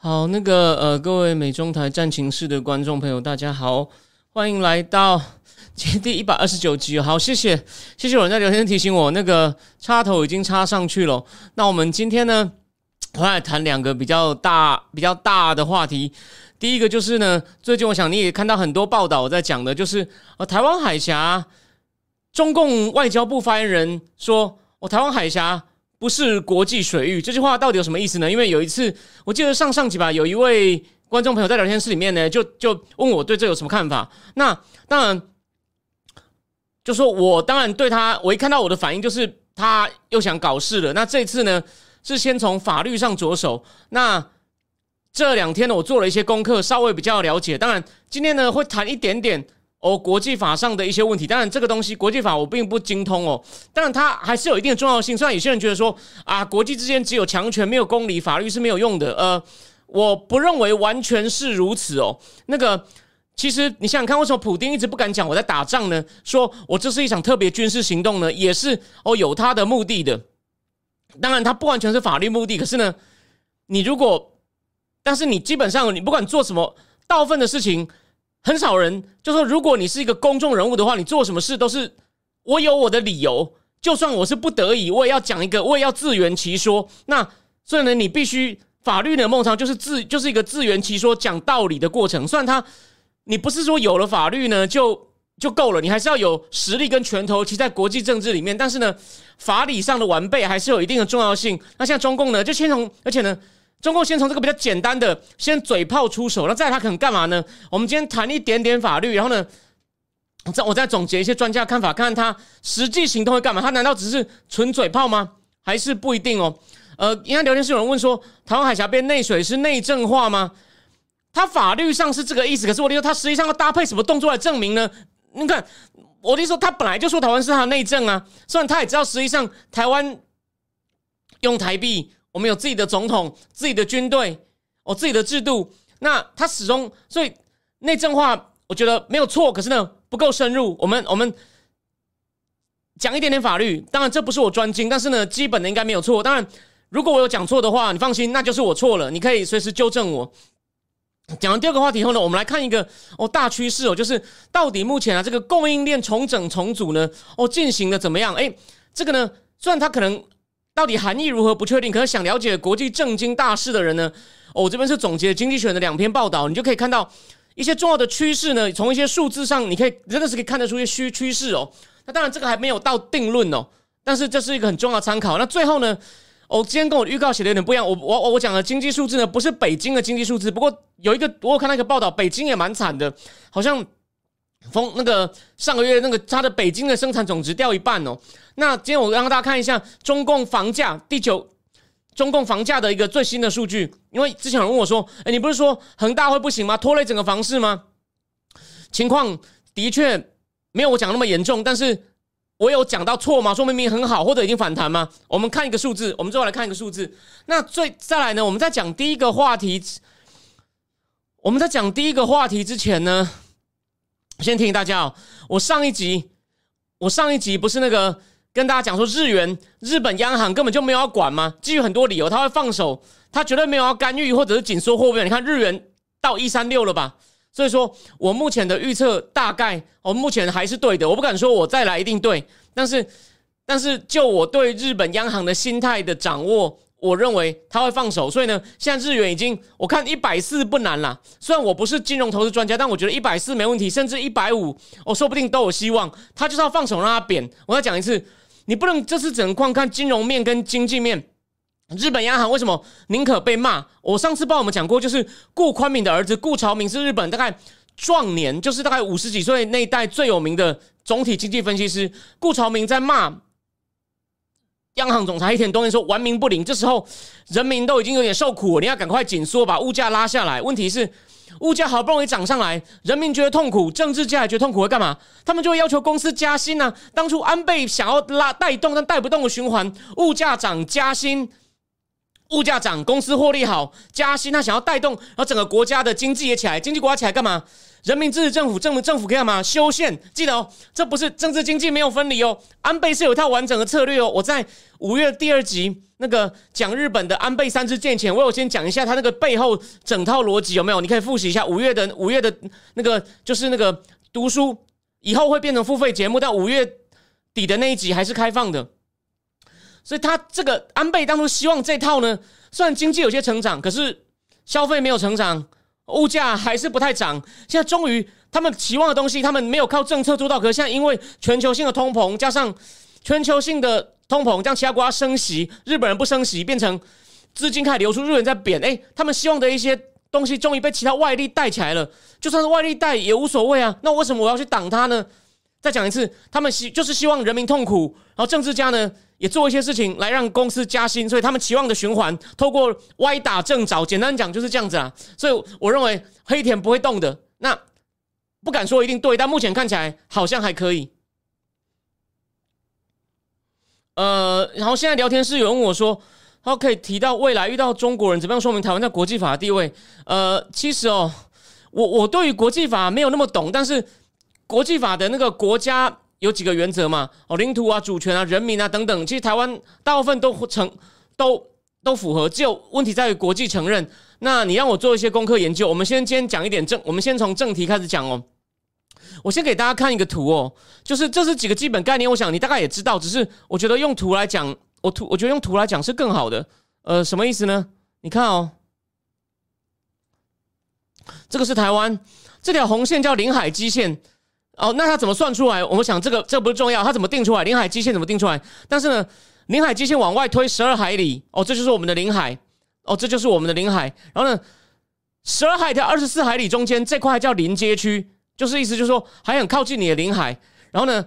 好，那个呃，各位美中台战情室的观众朋友，大家好，欢迎来到 今天第一百二十九集。好，谢谢，谢谢有人在聊天提醒我，那个插头已经插上去了。那我们今天呢，我来谈两个比较大、比较大的话题。第一个就是呢，最近我想你也看到很多报道在讲的，就是呃，台湾海峡，中共外交部发言人说，哦，台湾海峡。不是国际水域，这句话到底有什么意思呢？因为有一次，我记得上上集吧，有一位观众朋友在聊天室里面呢，就就问我对这有什么看法。那当然，就说我当然对他，我一看到我的反应就是他又想搞事了。那这次呢，是先从法律上着手。那这两天呢，我做了一些功课，稍微比较了解。当然，今天呢会谈一点点。哦，国际法上的一些问题，当然这个东西国际法我并不精通哦，当然它还是有一定的重要性。虽然有些人觉得说啊，国际之间只有强权没有公理，法律是没有用的。呃，我不认为完全是如此哦。那个，其实你想想看，为什么普京一直不敢讲我在打仗呢？说我这是一场特别军事行动呢，也是哦有他的目的的。当然，他不完全是法律目的，可是呢，你如果，但是你基本上你不管做什么大部分的事情。很少人就说，如果你是一个公众人物的话，你做什么事都是我有我的理由，就算我是不得已，我也要讲一个，我也要自圆其说。那所以呢，你必须法律的梦常就是自就是一个自圆其说、讲道理的过程。虽然他你不是说有了法律呢就就够了，你还是要有实力跟拳头，其在国际政治里面。但是呢，法理上的完备还是有一定的重要性。那像中共呢，就先从而且呢。中共先从这个比较简单的，先嘴炮出手，那再他可能干嘛呢？我们今天谈一点点法律，然后呢，我再我再总结一些专家看法，看看他实际行动会干嘛？他难道只是纯嘴炮吗？还是不一定哦？呃，因为聊天室有人问说，台湾海峡变内水是内政化吗？他法律上是这个意思，可是我的说他实际上要搭配什么动作来证明呢？你看，我的说他本来就说台湾是他的内政啊，虽然他也知道实际上台湾用台币。我们有自己的总统、自己的军队、哦自己的制度，那他始终所以内政化，我觉得没有错，可是呢不够深入。我们我们讲一点点法律，当然这不是我专精，但是呢基本的应该没有错。当然如果我有讲错的话，你放心，那就是我错了，你可以随时纠正我。讲完第二个话题后呢，我们来看一个哦大趋势哦，就是到底目前啊这个供应链重整重组呢哦进行的怎么样？哎，这个呢虽然它可能。到底含义如何不确定，可是想了解国际政经大事的人呢？我这边是总结经济学的两篇报道，你就可以看到一些重要的趋势呢。从一些数字上，你可以真的是可以看得出一些趋趋势哦。那当然这个还没有到定论哦，但是这是一个很重要的参考。那最后呢，我今天跟我预告写的有点不一样。我我我讲的经济数字呢，不是北京的经济数字，不过有一个我有看到一个报道，北京也蛮惨的，好像。风那个上个月那个它的北京的生产总值掉一半哦。那今天我让大家看一下中共房价第九，中共房价的一个最新的数据。因为之前有人问我说：“哎，你不是说恒大会不行吗？拖累整个房市吗？”情况的确没有我讲那么严重，但是我有讲到错吗？说明明很好，或者已经反弹吗？我们看一个数字，我们最后来看一个数字。那最再来呢？我们在讲第一个话题，我们在讲第一个话题之前呢？先提醒大家哦，我上一集，我上一集不是那个跟大家讲说日元日本央行根本就没有要管吗？基于很多理由，他会放手，他绝对没有要干预或者是紧缩货币。你看日元到一三六了吧？所以说我目前的预测大概，我目前还是对的。我不敢说我再来一定对，但是但是就我对日本央行的心态的掌握。我认为他会放手，所以呢，现在日元已经我看一百四不难了。虽然我不是金融投资专家，但我觉得一百四没问题，甚至一百五，我说不定都有希望。他就是要放手让它贬。我再讲一次，你不能这次只能光看金融面跟经济面。日本央行为什么宁可被骂？我上次帮我们讲过，就是顾宽敏的儿子顾朝明是日本大概壮年，就是大概五十几岁那一代最有名的总体经济分析师。顾朝明在骂。央行总裁黑田东彦说玩民不灵，这时候人民都已经有点受苦，你要赶快紧缩，把物价拉下来。问题是。物价好不容易涨上来，人民觉得痛苦，政治家也觉得痛苦，会干嘛？他们就会要求公司加薪呢。当初安倍想要拉带动，但带不动的循环，物价涨加薪，物价涨，公司获利好，加薪，他想要带动，然后整个国家的经济也起来，经济国家起来干嘛？人民支持政府，政府政府可以干嘛？修宪，记得哦，这不是政治经济没有分离哦。安倍是有一套完整的策略哦。我在五月第二集那个讲日本的安倍三支箭前，我有先讲一下他那个背后整套逻辑有没有？你可以复习一下五月的五月的那个就是那个读书，以后会变成付费节目，但五月底的那一集还是开放的。所以他这个安倍当初希望这套呢，虽然经济有些成长，可是消费没有成长。物价还是不太涨，现在终于他们期望的东西，他们没有靠政策做到。可是现在因为全球性的通膨，加上全球性的通膨，将其他国家升息，日本人不升息，变成资金开始流出，日元在贬。哎，他们希望的一些东西，终于被其他外力带起来了。就算是外力带也无所谓啊。那为什么我要去挡它呢？再讲一次，他们希就是希望人民痛苦，然后政治家呢？也做一些事情来让公司加薪，所以他们期望的循环透过歪打正着，简单讲就是这样子啊。所以我认为黑田不会动的，那不敢说一定对，但目前看起来好像还可以。呃，然后现在聊天室有人问我说，他可以提到未来遇到中国人怎么样说明台湾在国际法的地位？呃，其实哦，我我对于国际法没有那么懂，但是国际法的那个国家。有几个原则嘛？哦，领土啊、主权啊、人民啊等等，其实台湾大部分都成都都符合，只有问题在于国际承认。那你让我做一些功课研究，我们先先讲一点正，我们先从正题开始讲哦。我先给大家看一个图哦，就是这是几个基本概念，我想你大概也知道，只是我觉得用图来讲，我图我觉得用图来讲是更好的。呃，什么意思呢？你看哦，这个是台湾，这条红线叫领海基线。哦，那它怎么算出来？我们想这个这不是重要，它怎么定出来？领海基线怎么定出来？但是呢，领海基线往外推十二海里，哦，这就是我们的领海，哦，这就是我们的领海。然后呢，十二海到二十四海里中间这块叫临街区，就是意思就是说还很靠近你的领海。然后呢，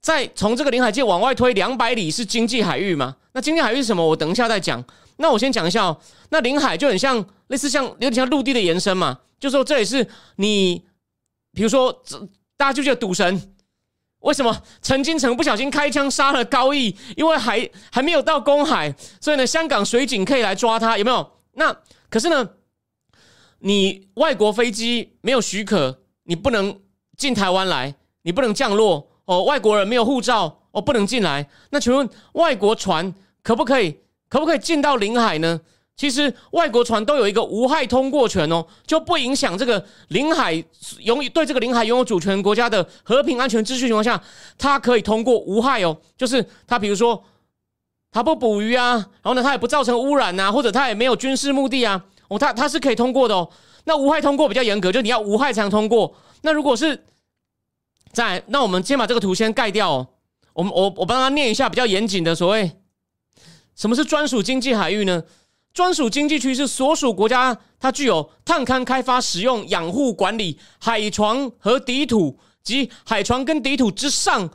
再从这个领海界往外推两百里是经济海域嘛？那经济海域是什么？我等一下再讲。那我先讲一下哦，那领海就很像类似像有点像陆地的延伸嘛，就说这也是你，比如说这。大家就觉得赌神为什么陈金城不小心开枪杀了高义？因为还还没有到公海，所以呢，香港水警可以来抓他，有没有？那可是呢，你外国飞机没有许可，你不能进台湾来，你不能降落哦。外国人没有护照哦，不能进来。那请问外国船可不可以？可不可以进到领海呢？其实外国船都有一个无害通过权哦，就不影响这个领海拥对这个领海拥有主权国家的和平安全秩序情况下，它可以通过无害哦。就是它比如说它不捕鱼啊，然后呢它也不造成污染呐，或者它也没有军事目的啊，哦它它是可以通过的哦。那无害通过比较严格，就你要无害才能通过。那如果是在那我们先把这个图先盖掉，哦，我们我我帮他念一下比较严谨的所谓什么是专属经济海域呢？专属经济区是所属国家，它具有探勘、开发、使用、养护、管理海床和底土及海床跟底土之上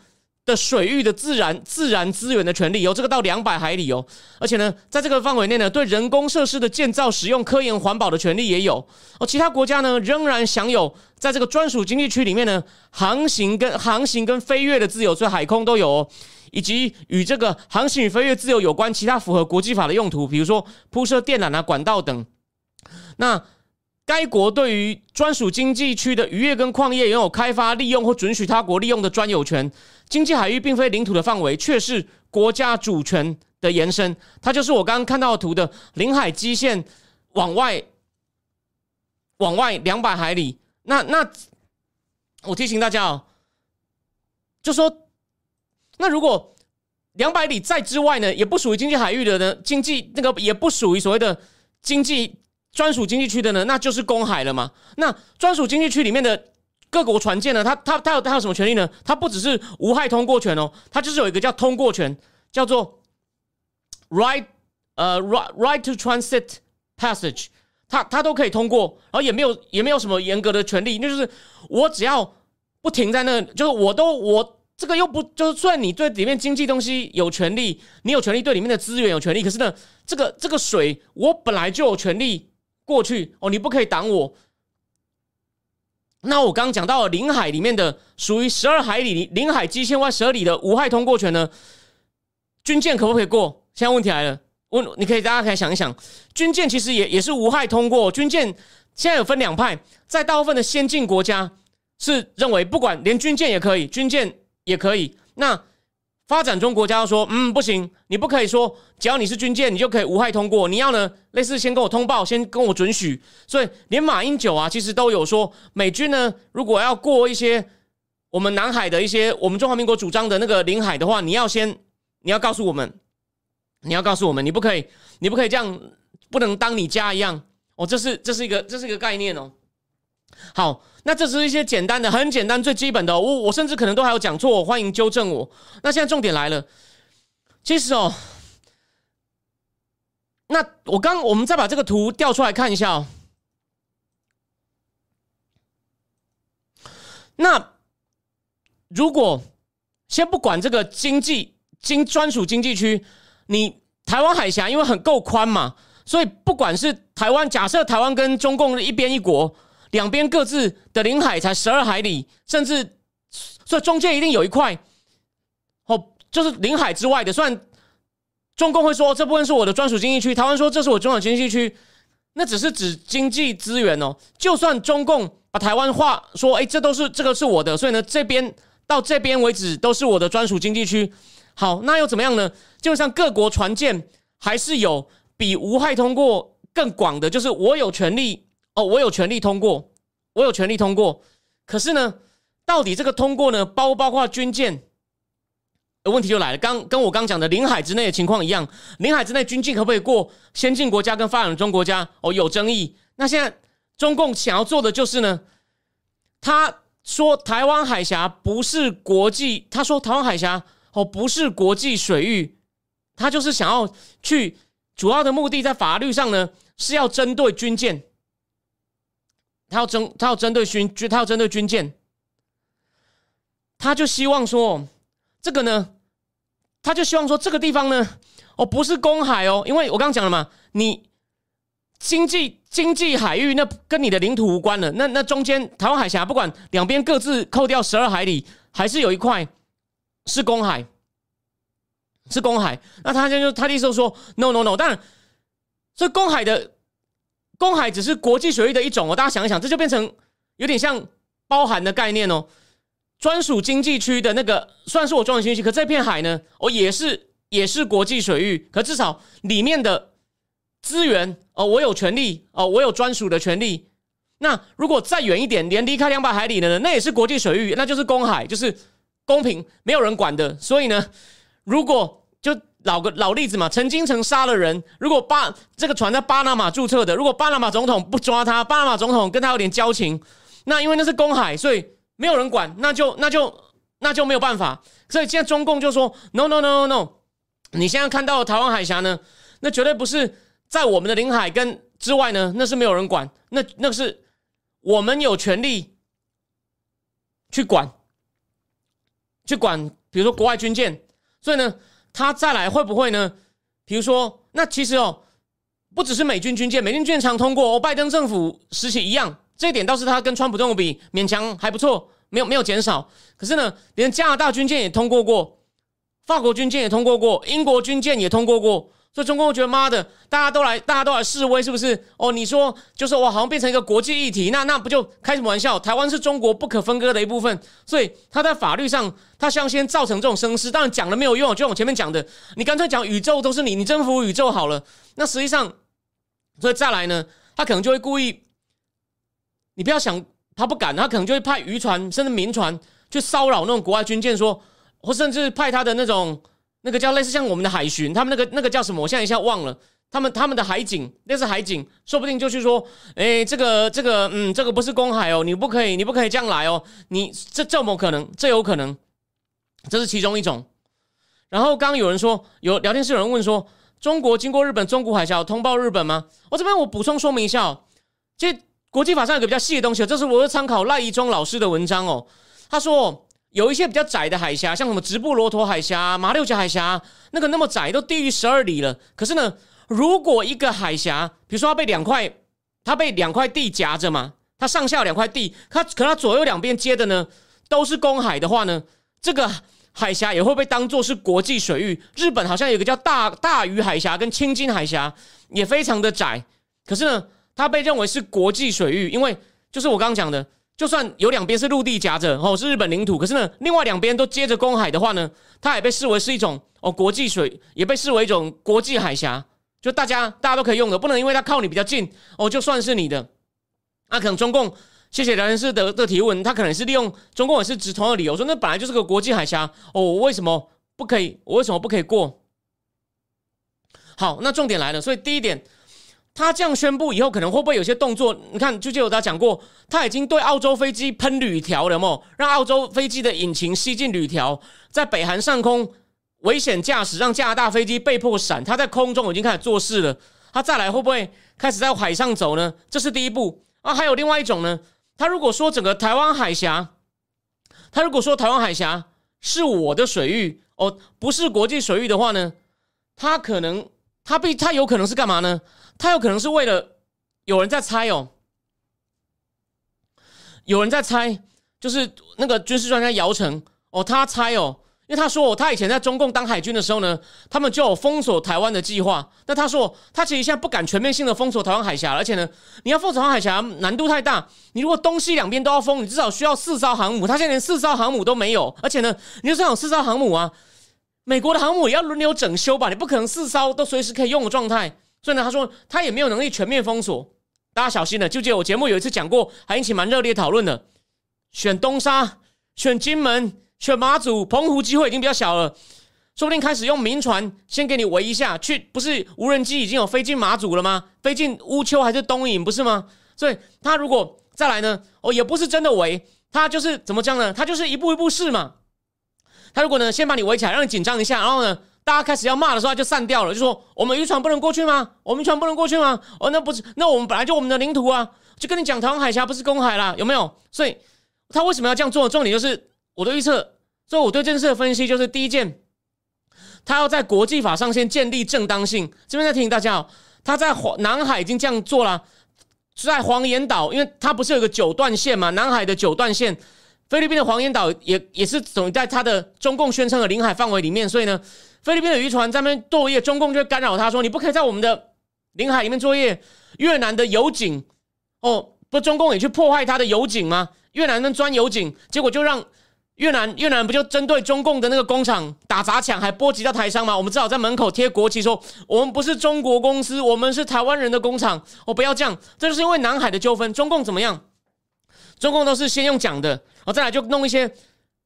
的水域的自然自然资源的权利，有这个到两百海里哦。而且呢，在这个范围内呢，对人工设施的建造、使用、科研、环保的权利也有哦。其他国家呢，仍然享有在这个专属经济区里面呢，航行跟航行跟飞跃的自由，所以海空都有。哦。以及与这个航行与飞越自由有关其他符合国际法的用途，比如说铺设电缆啊、管道等。那该国对于专属经济区的渔业跟矿业拥有开发、利用或准许他国利用的专有权。经济海域并非领土的范围，却是国家主权的延伸。它就是我刚刚看到的图的领海基线往外往外两百海里。那那我提醒大家哦，就说。那如果两百里在之外呢，也不属于经济海域的呢，经济那个也不属于所谓的经济专属经济区的呢，那就是公海了嘛。那专属经济区里面的各国船舰呢，它它它有它有什么权利呢？它不只是无害通过权哦，它就是有一个叫通过权，叫做 right 呃 right right to transit passage，它它都可以通过，然后也没有也没有什么严格的权利，那就是我只要不停在那，就是我都我。这个又不就是虽然你对里面经济东西有权利，你有权利对里面的资源有权利，可是呢，这个这个水我本来就有权利过去哦，你不可以挡我。那我刚刚讲到领海里面的属于十二海里领海基线外十二里的无害通过权呢，军舰可不可以过？现在问题来了，问你可以大家可以想一想，军舰其实也也是无害通过，军舰现在有分两派，在大部分的先进国家是认为不管连军舰也可以，军舰。也可以。那发展中国家说，嗯，不行，你不可以说，只要你是军舰，你就可以无害通过。你要呢，类似先跟我通报，先跟我准许。所以连马英九啊，其实都有说，美军呢，如果要过一些我们南海的一些我们中华民国主张的那个领海的话，你要先，你要告诉我们，你要告诉我们，你不可以，你不可以这样，不能当你家一样。哦，这是这是一个这是一个概念哦。好。那这是一些简单的、很简单、最基本的。我我甚至可能都还有讲错，欢迎纠正我。那现在重点来了，其实哦，那我刚我们再把这个图调出来看一下哦。那如果先不管这个经济经专属经济区，你台湾海峡因为很够宽嘛，所以不管是台湾，假设台湾跟中共一边一国。两边各自的领海才十二海里，甚至所以中间一定有一块，哦，就是领海之外的。虽然中共会说这部分是我的专属经济区，台湾说这是我中属经济区，那只是指经济资源哦。就算中共把台湾划说，哎，这都是这个是我的，所以呢，这边到这边为止都是我的专属经济区。好，那又怎么样呢？就像各国船舰还是有比无害通过更广的，就是我有权利。哦，我有权利通过，我有权利通过。可是呢，到底这个通过呢，包不包括军舰？问题就来了。刚跟我刚讲的领海之内的情况一样，领海之内军舰可不可以过先进国家跟发展中国家？哦，有争议。那现在中共想要做的就是呢，他说台湾海峡不是国际，他说台湾海峡哦不是国际水域，他就是想要去主要的目的在法律上呢是要针对军舰。他要针，他要针对军军，他要针对军舰，他就希望说，这个呢，他就希望说，这个地方呢，哦，不是公海哦，因为我刚刚讲了嘛，你经济经济海域那跟你的领土无关了，那那中间台湾海峡不管两边各自扣掉十二海里，还是有一块是公海，是公海，那他就他的意思说，no no no，当然，这公海的。公海只是国际水域的一种哦，大家想一想，这就变成有点像包含的概念哦。专属经济区的那个算是我专属经济区，可这片海呢，哦也是也是国际水域，可至少里面的资源哦，我有权利哦，我有专属的权利。那如果再远一点，连离开两百海里的呢，那也是国际水域，那就是公海，就是公平，没有人管的。所以呢，如果就。老个老例子嘛，陈金城杀了人。如果巴这个船在巴拿马注册的，如果巴拿马总统不抓他，巴拿马总统跟他有点交情，那因为那是公海，所以没有人管，那就那就那就没有办法。所以现在中共就说：no no no no no，你现在看到台湾海峡呢，那绝对不是在我们的领海跟之外呢，那是没有人管，那那是我们有权利去管，去管，比如说国外军舰。所以呢。他再来会不会呢？比如说，那其实哦，不只是美军军舰，美军舰常通过，拜登政府时期一样，这一点倒是他跟川普政府比勉强还不错，没有没有减少。可是呢，连加拿大军舰也通过过，法国军舰也通过过，英国军舰也通过过。所以中共觉得妈的，大家都来，大家都来示威，是不是？哦，你说就是我好像变成一个国际议题，那那不就开什么玩笑？台湾是中国不可分割的一部分，所以他在法律上，他想先造成这种声势，当然讲了没有用，就像我前面讲的，你干脆讲宇宙都是你，你征服宇宙好了。那实际上，所以再来呢，他可能就会故意，你不要想他不敢，他可能就会派渔船甚至民船去骚扰那种国外军舰，说，或甚至派他的那种。那个叫类似像我们的海巡，他们那个那个叫什么？我现在一下忘了。他们他们的海警，那是海警，说不定就去说，哎，这个这个，嗯，这个不是公海哦，你不可以，你不可以这样来哦。你这这么可能？这有可能，这是其中一种。然后刚刚有人说，有聊天室有人问说，中国经过日本中古海峡通报日本吗？我这边我补充说明一下哦，其实国际法上有个比较细的东西，这是我是参考赖宜中老师的文章哦。他说，有一些比较窄的海峡，像什么直布罗陀海峡、马六甲海峡，那个那么窄都低于十二里了。可是呢，如果一个海峡，比如说它被两块，它被两块地夹着嘛，它上下两块地，它可它左右两边接的呢都是公海的话呢，这个海峡也会被当做是国际水域。日本好像有个叫大大隅海峡跟青津海峡，也非常的窄，可是呢，它被认为是国际水域，因为就是我刚刚讲的。就算有两边是陆地夹着哦，是日本领土，可是呢，另外两边都接着公海的话呢，它也被视为是一种哦国际水，也被视为一种国际海峡，就大家大家都可以用的，不能因为它靠你比较近哦，就算是你的。那可能中共谢谢梁人士的的提问，他可能是利用中共也是直通的理由，说那本来就是个国际海峡哦，我为什么不可以？我为什么不可以过？好，那重点来了，所以第一点。他这样宣布以后，可能会不会有些动作？你看，就就有他讲过，他已经对澳洲飞机喷铝条了嘛，让澳洲飞机的引擎吸进铝条，在北韩上空危险驾驶，让加拿大飞机被迫闪。他在空中已经开始做事了，他再来会不会开始在海上走呢？这是第一步啊。还有另外一种呢，他如果说整个台湾海峡，他如果说台湾海峡是我的水域哦，不是国际水域的话呢，他可能他必他有可能是干嘛呢？他有可能是为了有人在猜哦，有人在猜，就是那个军事专家姚晨哦，他猜哦，因为他说他以前在中共当海军的时候呢，他们就有封锁台湾的计划。那他说他其实现在不敢全面性的封锁台湾海峡，而且呢，你要封锁台湾海峡难度太大，你如果东西两边都要封，你至少需要四艘航母，他现在连四艘航母都没有，而且呢，你就算有四艘航母啊，美国的航母也要轮流整修吧，你不可能四艘都随时可以用的状态。所以呢，他说他也没有能力全面封锁，大家小心了。就记得我节目有一次讲过，还引起蛮热烈讨论的。选东沙、选金门、选马祖、澎湖机会已经比较小了，说不定开始用民船先给你围一下去。不是无人机已经有飞进马祖了吗？飞进乌丘还是东引不是吗？所以他如果再来呢？哦，也不是真的围，他就是怎么讲呢？他就是一步一步试嘛。他如果呢，先把你围起来，让你紧张一下，然后呢？大家开始要骂的时候，就散掉了，就说我们渔船不能过去吗？我们渔船不能过去吗？哦，那不是，那我们本来就我们的领土啊，就跟你讲，台湾海峡不是公海啦，有没有？所以他为什么要这样做？重点就是我的预测，所以我对这件事的分析就是：第一件，他要在国际法上先建立正当性。这边再提醒大家哦，他在黄南海已经这样做了，在黄岩岛，因为它不是有个九段线嘛，南海的九段线。菲律宾的黄岩岛也也是总在它的中共宣称的领海范围里面，所以呢，菲律宾的渔船在那边作业，中共就干扰他说你不可以在我们的领海里面作业。越南的油井，哦，不，中共也去破坏他的油井吗？越南能钻油井，结果就让越南越南不就针对中共的那个工厂打砸抢，还波及到台商吗？我们只好在门口贴国旗说我们不是中国公司，我们是台湾人的工厂。哦，不要这样，这就是因为南海的纠纷，中共怎么样？中共都是先用讲的，然后再来就弄一些，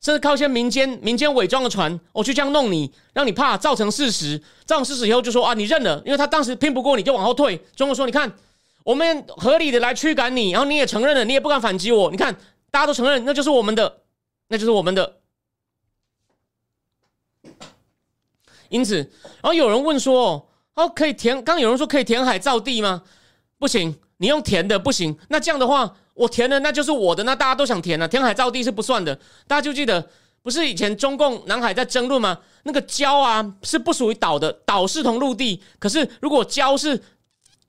甚至靠一些民间民间伪装的船，我去这样弄你，让你怕，造成事实，造成事实以后就说啊，你认了，因为他当时拼不过你就往后退。中国说，你看，我们合理的来驱赶你，然后你也承认了，你也不敢反击我，你看大家都承认，那就是我们的，那就是我们的。因此，然后有人问说，哦，可以填，刚有人说可以填海造地吗？不行，你用填的不行，那这样的话。我填了，那就是我的，那大家都想填了，填海造地是不算的。大家就记得，不是以前中共南海在争论吗？那个礁啊是不属于岛的，岛是同陆地。可是如果礁是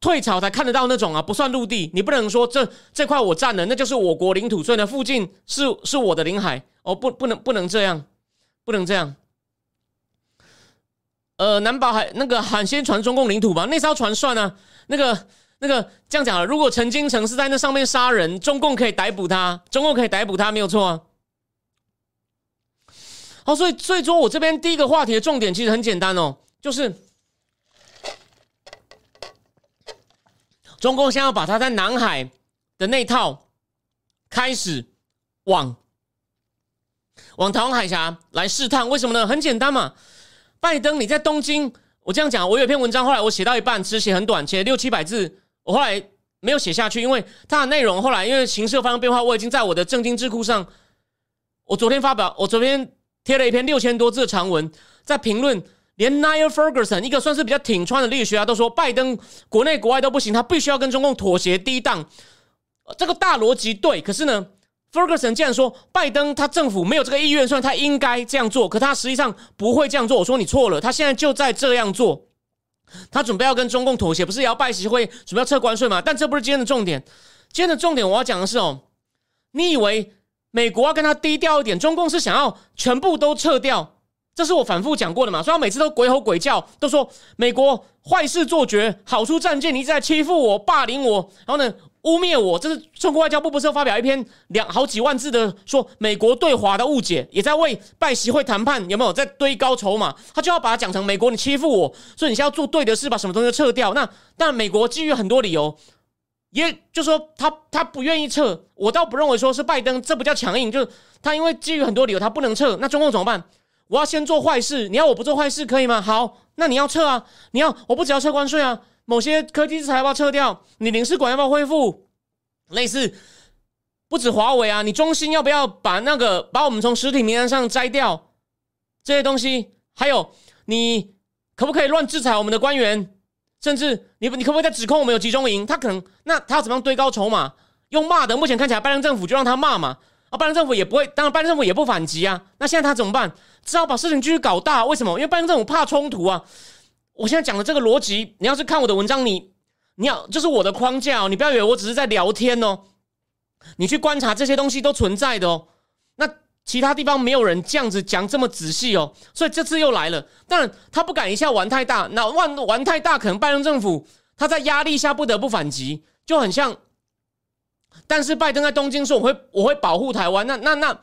退潮才看得到那种啊，不算陆地。你不能说这这块我占了，那就是我国领土，所以呢，附近是是我的领海。哦，不，不能不能这样，不能这样。呃，南宝海那个海鲜船中共领土吧，那艘船算啊，那个。那个这样讲了，如果陈金城是在那上面杀人，中共可以逮捕他，中共可以逮捕他，没有错啊。好，所以所以说我这边第一个话题的重点其实很简单哦，就是中共现在要把他在南海的那套开始往往台湾海峡来试探，为什么呢？很简单嘛，拜登你在东京，我这样讲，我有一篇文章，后来我写到一半，其实写很短，写六七百字。我后来没有写下去，因为它的内容后来因为形势发生变化，我已经在我的正经智库上，我昨天发表，我昨天贴了一篇六千多字的长文，在评论，连 Niall Ferguson 一个算是比较挺川的历史学家都说，拜登国内国外都不行，他必须要跟中共妥协低档，这个大逻辑对，可是呢，Ferguson 竟然说拜登他政府没有这个意愿，虽然他应该这样做，可他实际上不会这样做。我说你错了，他现在就在这样做，他准备要跟中共妥协，不是要拜习会，准备要撤关税嘛？但这不是今天的重点，今天的重点我要讲的是哦，你以为美国要跟他低调一点，中共是想要全部都撤掉？这是我反复讲过的嘛，所以他每次都鬼吼鬼叫，都说美国坏事做绝，好处占尽，你一直在欺负我、霸凌我，然后呢？污蔑我，这是中国外交部不是发表一篇两好几万字的说美国对华的误解，也在为拜习会谈判有没有在堆高筹码？他就要把它讲成美国你欺负我，所以你现在要做对的事，把什么东西撤掉。那但美国基于很多理由，也就说他他不愿意撤。我倒不认为说是拜登，这不叫强硬，就是他因为基于很多理由他不能撤。那中共怎么办？我要先做坏事，你要我不做坏事可以吗？好，那你要撤啊，你要我不只要撤关税啊。某些科技制裁要不要撤掉？你领事馆要不要恢复？类似不止华为啊，你中兴要不要把那个把我们从实体名单上摘掉？这些东西，还有你可不可以乱制裁我们的官员？甚至你你可不可以在指控我们有集中营？他可能那他要怎么样堆高筹码？用骂的，目前看起来拜登政府就让他骂嘛。啊，拜登政府也不会，当然拜登政府也不反击啊。那现在他怎么办？只好把事情继续搞大。为什么？因为拜登政府怕冲突啊。我现在讲的这个逻辑，你要是看我的文章，你你要就是我的框架哦，你不要以为我只是在聊天哦，你去观察这些东西都存在的哦。那其他地方没有人这样子讲这么仔细哦，所以这次又来了。但他不敢一下玩太大，那玩玩太大，可能拜登政府他在压力下不得不反击，就很像。但是拜登在东京说我会我会保护台湾，那那那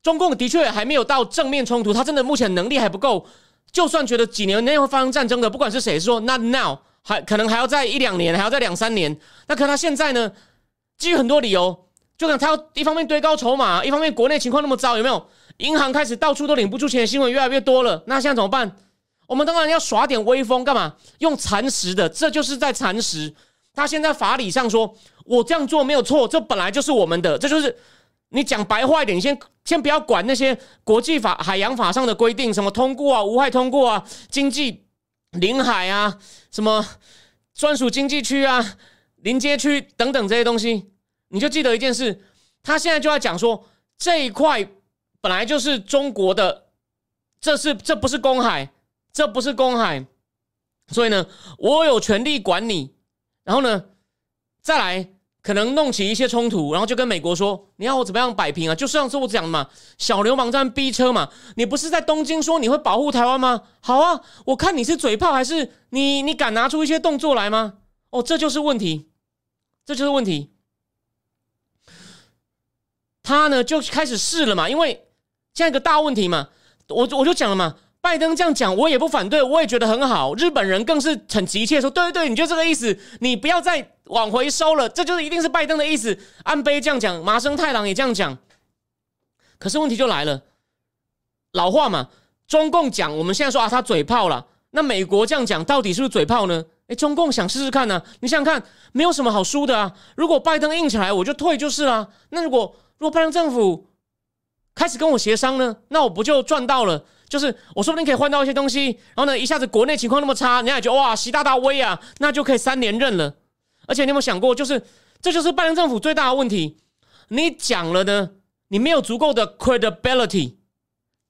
中共的确还没有到正面冲突，他真的目前能力还不够。就算觉得几年内会发生战争的，不管是谁说 not now，还可能还要在一两年，还要在两三年。那可他现在呢？基于很多理由，就可能他要一方面堆高筹码，一方面国内情况那么糟，有没有？银行开始到处都领不出钱的新闻越来越多了。那现在怎么办？我们当然要耍点威风，干嘛？用蚕食的，这就是在蚕食。他现在法理上说，我这样做没有错，这本来就是我们的，这就是。你讲白话一点，你先先不要管那些国际法、海洋法上的规定，什么通过啊、无害通过啊、经济领海啊、什么专属经济区啊、临街区等等这些东西，你就记得一件事：他现在就要讲说这一块本来就是中国的，这是这不是公海，这不是公海，所以呢，我有权利管你。然后呢，再来。可能弄起一些冲突，然后就跟美国说：“你要我怎么样摆平啊？”就上次我讲的嘛，小流氓在逼车嘛。你不是在东京说你会保护台湾吗？好啊，我看你是嘴炮还是你你敢拿出一些动作来吗？哦，这就是问题，这就是问题。他呢就开始试了嘛，因为现在一个大问题嘛，我我就讲了嘛。拜登这样讲，我也不反对，我也觉得很好。日本人更是很急切说：“对对对，你就这个意思，你不要再往回收了。”这就是一定是拜登的意思。安倍这样讲，麻生太郎也这样讲。可是问题就来了，老话嘛，中共讲，我们现在说啊，他嘴炮了。那美国这样讲，到底是不是嘴炮呢？诶，中共想试试看呢？你想想看，没有什么好输的啊。如果拜登硬起来，我就退就是了。那如果如果拜登政府开始跟我协商呢，那我不就赚到了？就是我说不定可以换到一些东西，然后呢，一下子国内情况那么差，人家也觉得哇，习大大威啊，那就可以三连任了。而且你有没有想过，就是这就是拜登政府最大的问题，你讲了呢，你没有足够的 credibility，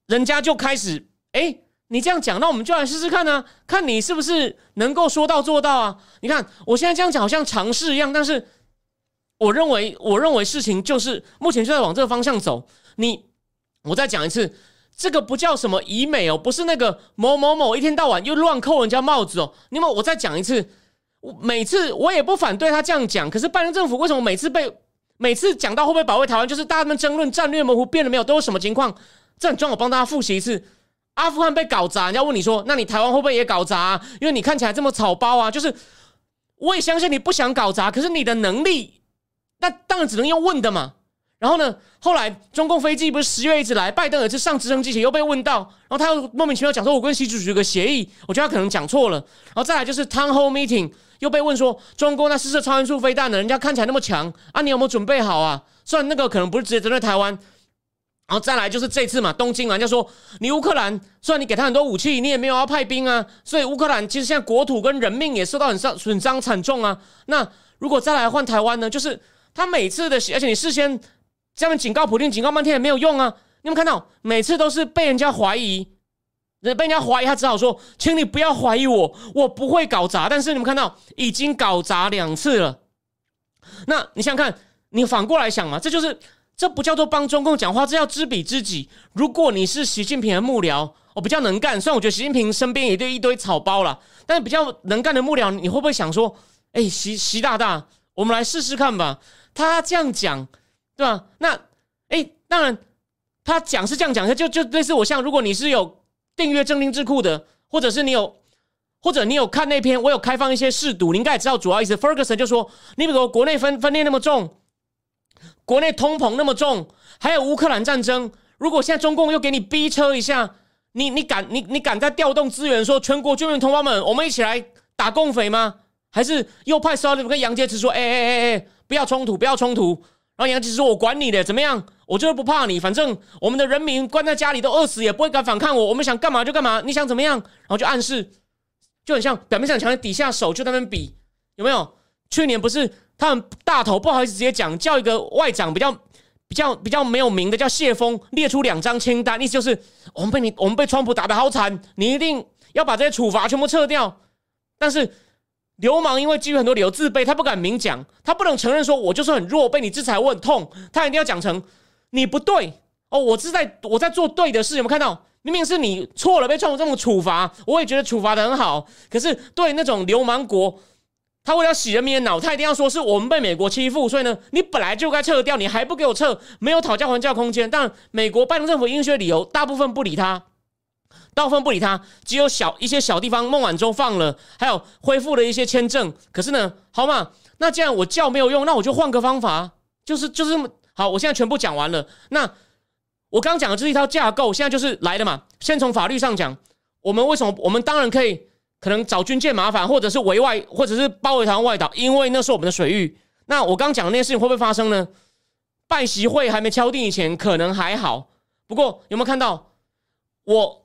人家就开始哎，你这样讲，那我们就来试试看呢，看你是不是能够说到做到啊？你看我现在这样讲好像尝试一样，但是我认为，我认为事情就是目前就在往这个方向走。你，我再讲一次。这个不叫什么以美哦，不是那个某某某一天到晚又乱扣人家帽子哦。你们，我再讲一次，我每次我也不反对他这样讲。可是拜登政府为什么每次被每次讲到会不会保卫台湾，就是大家们争论战略模糊变了没有，都有什么情况？这很重要，我帮大家复习一次。阿富汗被搞砸，人家问你说，那你台湾会不会也搞砸？因为你看起来这么草包啊。就是我也相信你不想搞砸，可是你的能力，那当然只能用问的嘛。然后呢？后来中共飞机不是十月一直来，拜登也是上直升机前又被问到，然后他又莫名其妙讲说：“我跟习主席有个协议。”我觉得他可能讲错了。然后再来就是 town hall meeting 又被问说：“中共那试射超音速飞弹的，人家看起来那么强啊，你有没有准备好啊？”虽然那个可能不是直接针对台湾。然后再来就是这次嘛，东京人家说你乌克兰虽然你给他很多武器，你也没有要派兵啊，所以乌克兰其实现在国土跟人命也受到很伤损伤惨重啊。那如果再来换台湾呢？就是他每次的，而且你事先。下面警告普京，警告半天也没有用啊！你们看到，每次都是被人家怀疑，被人家怀疑，他只好说：“请你不要怀疑我，我不会搞砸。”但是你们看到，已经搞砸两次了。那你想想看，你反过来想嘛，这就是这不叫做帮中共讲话，这叫知彼知己。如果你是习近平的幕僚，我比较能干，虽然我觉得习近平身边也对一堆草包了，但是比较能干的幕僚，你会不会想说：“哎，习习大大，我们来试试看吧。”他这样讲。对吧？那哎，当然，他讲是这样讲，就就类似我像，如果你是有订阅正定智库的，或者是你有，或者你有看那篇，我有开放一些试读，你应该也知道主要意思。Ferguson 就说，你比如国内分分裂那么重，国内通膨那么重，还有乌克兰战争，如果现在中共又给你逼车一下，你你敢你你敢再调动资源，说全国军人同胞们，我们一起来打共匪吗？还是又派 s o l i 跟杨洁篪说，哎哎哎哎，不要冲突，不要冲突。然后杨洁篪说：“我管你的，怎么样？我就是不怕你，反正我们的人民关在家里都饿死，也不会敢反抗我。我们想干嘛就干嘛，你想怎么样？然后就暗示，就很像表面上强，底下手就在那边比，有没有？去年不是他们大头不好意思直接讲，叫一个外长比较比较比较没有名的叫谢峰列出两张清单，意思就是我们被你我们被川普打得好惨，你一定要把这些处罚全部撤掉，但是。”流氓因为基于很多理由自卑，他不敢明讲，他不能承认说，我就是很弱，被你制裁我很痛，他一定要讲成你不对哦，我是在我在做对的事，有没有看到？明明是你错了，被川普这种处罚，我也觉得处罚的很好，可是对那种流氓国，他为了洗人民的脑，他一定要说是我们被美国欺负，所以呢，你本来就该撤掉，你还不给我撤，没有讨价还价空间。但美国拜登政府因学理由，大部分不理他。大部分不理他，只有小一些小地方，孟晚舟放了，还有恢复了一些签证。可是呢，好嘛，那既然我叫没有用，那我就换个方法，就是就是好。我现在全部讲完了。那我刚讲的这是一套架构，现在就是来了嘛。先从法律上讲，我们为什么？我们当然可以可能找军舰麻烦，或者是围外，或者是包围台湾外岛，因为那是我们的水域。那我刚讲的那些事情会不会发生呢？拜习会还没敲定以前，可能还好。不过有没有看到我？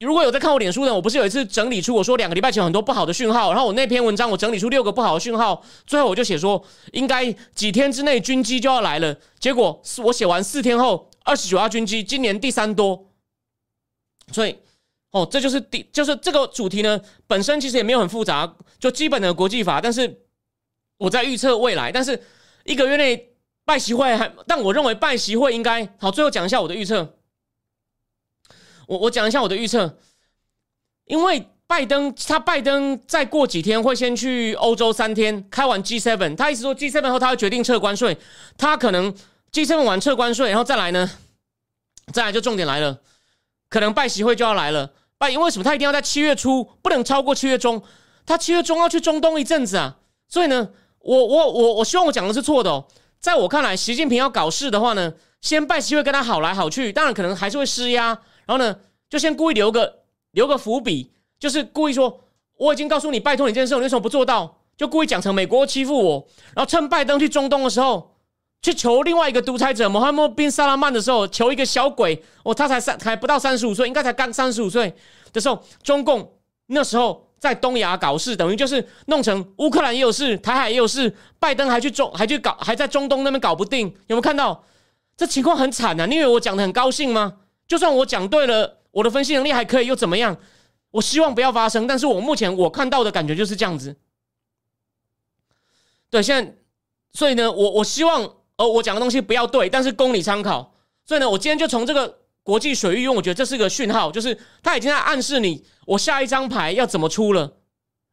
如果有在看我脸书的，我不是有一次整理出我说两个礼拜前很多不好的讯号，然后我那篇文章我整理出六个不好的讯号，最后我就写说应该几天之内军机就要来了。结果是我写完四天后，二十九架军机今年第三多。所以哦，这就是第就是这个主题呢本身其实也没有很复杂，就基本的国际法。但是我在预测未来，但是一个月内拜习会还，但我认为拜习会应该好。最后讲一下我的预测。我我讲一下我的预测，因为拜登他拜登再过几天会先去欧洲三天，开完 G seven，他意思说 G seven 后他会决定撤关税，他可能 G seven 完撤关税，然后再来呢，再来就重点来了，可能拜习会就要来了，拜因为什么？他一定要在七月初，不能超过七月中，他七月中要去中东一阵子啊，所以呢，我我我我希望我讲的是错的哦，在我看来，习近平要搞事的话呢，先拜习会跟他好来好去，当然可能还是会施压。然后呢，就先故意留个留个伏笔，就是故意说我已经告诉你，拜托你这件事，你为什么不做到？就故意讲成美国欺负我，然后趁拜登去中东的时候，去求另外一个独裁者穆罕默宾萨拉曼的时候，求一个小鬼，哦，他才三还不到三十五岁，应该才刚三十五岁的时候，中共那时候在东亚搞事，等于就是弄成乌克兰也有事，台海也有事，拜登还去中还去搞，还在中东那边搞不定，有没有看到？这情况很惨呐！你以为我讲的很高兴吗？就算我讲对了，我的分析能力还可以，又怎么样？我希望不要发生，但是我目前我看到的感觉就是这样子。对，现在，所以呢，我我希望，呃，我讲的东西不要对，但是供你参考。所以呢，我今天就从这个国际水域，因为我觉得这是个讯号，就是他已经在暗示你，我下一张牌要怎么出了。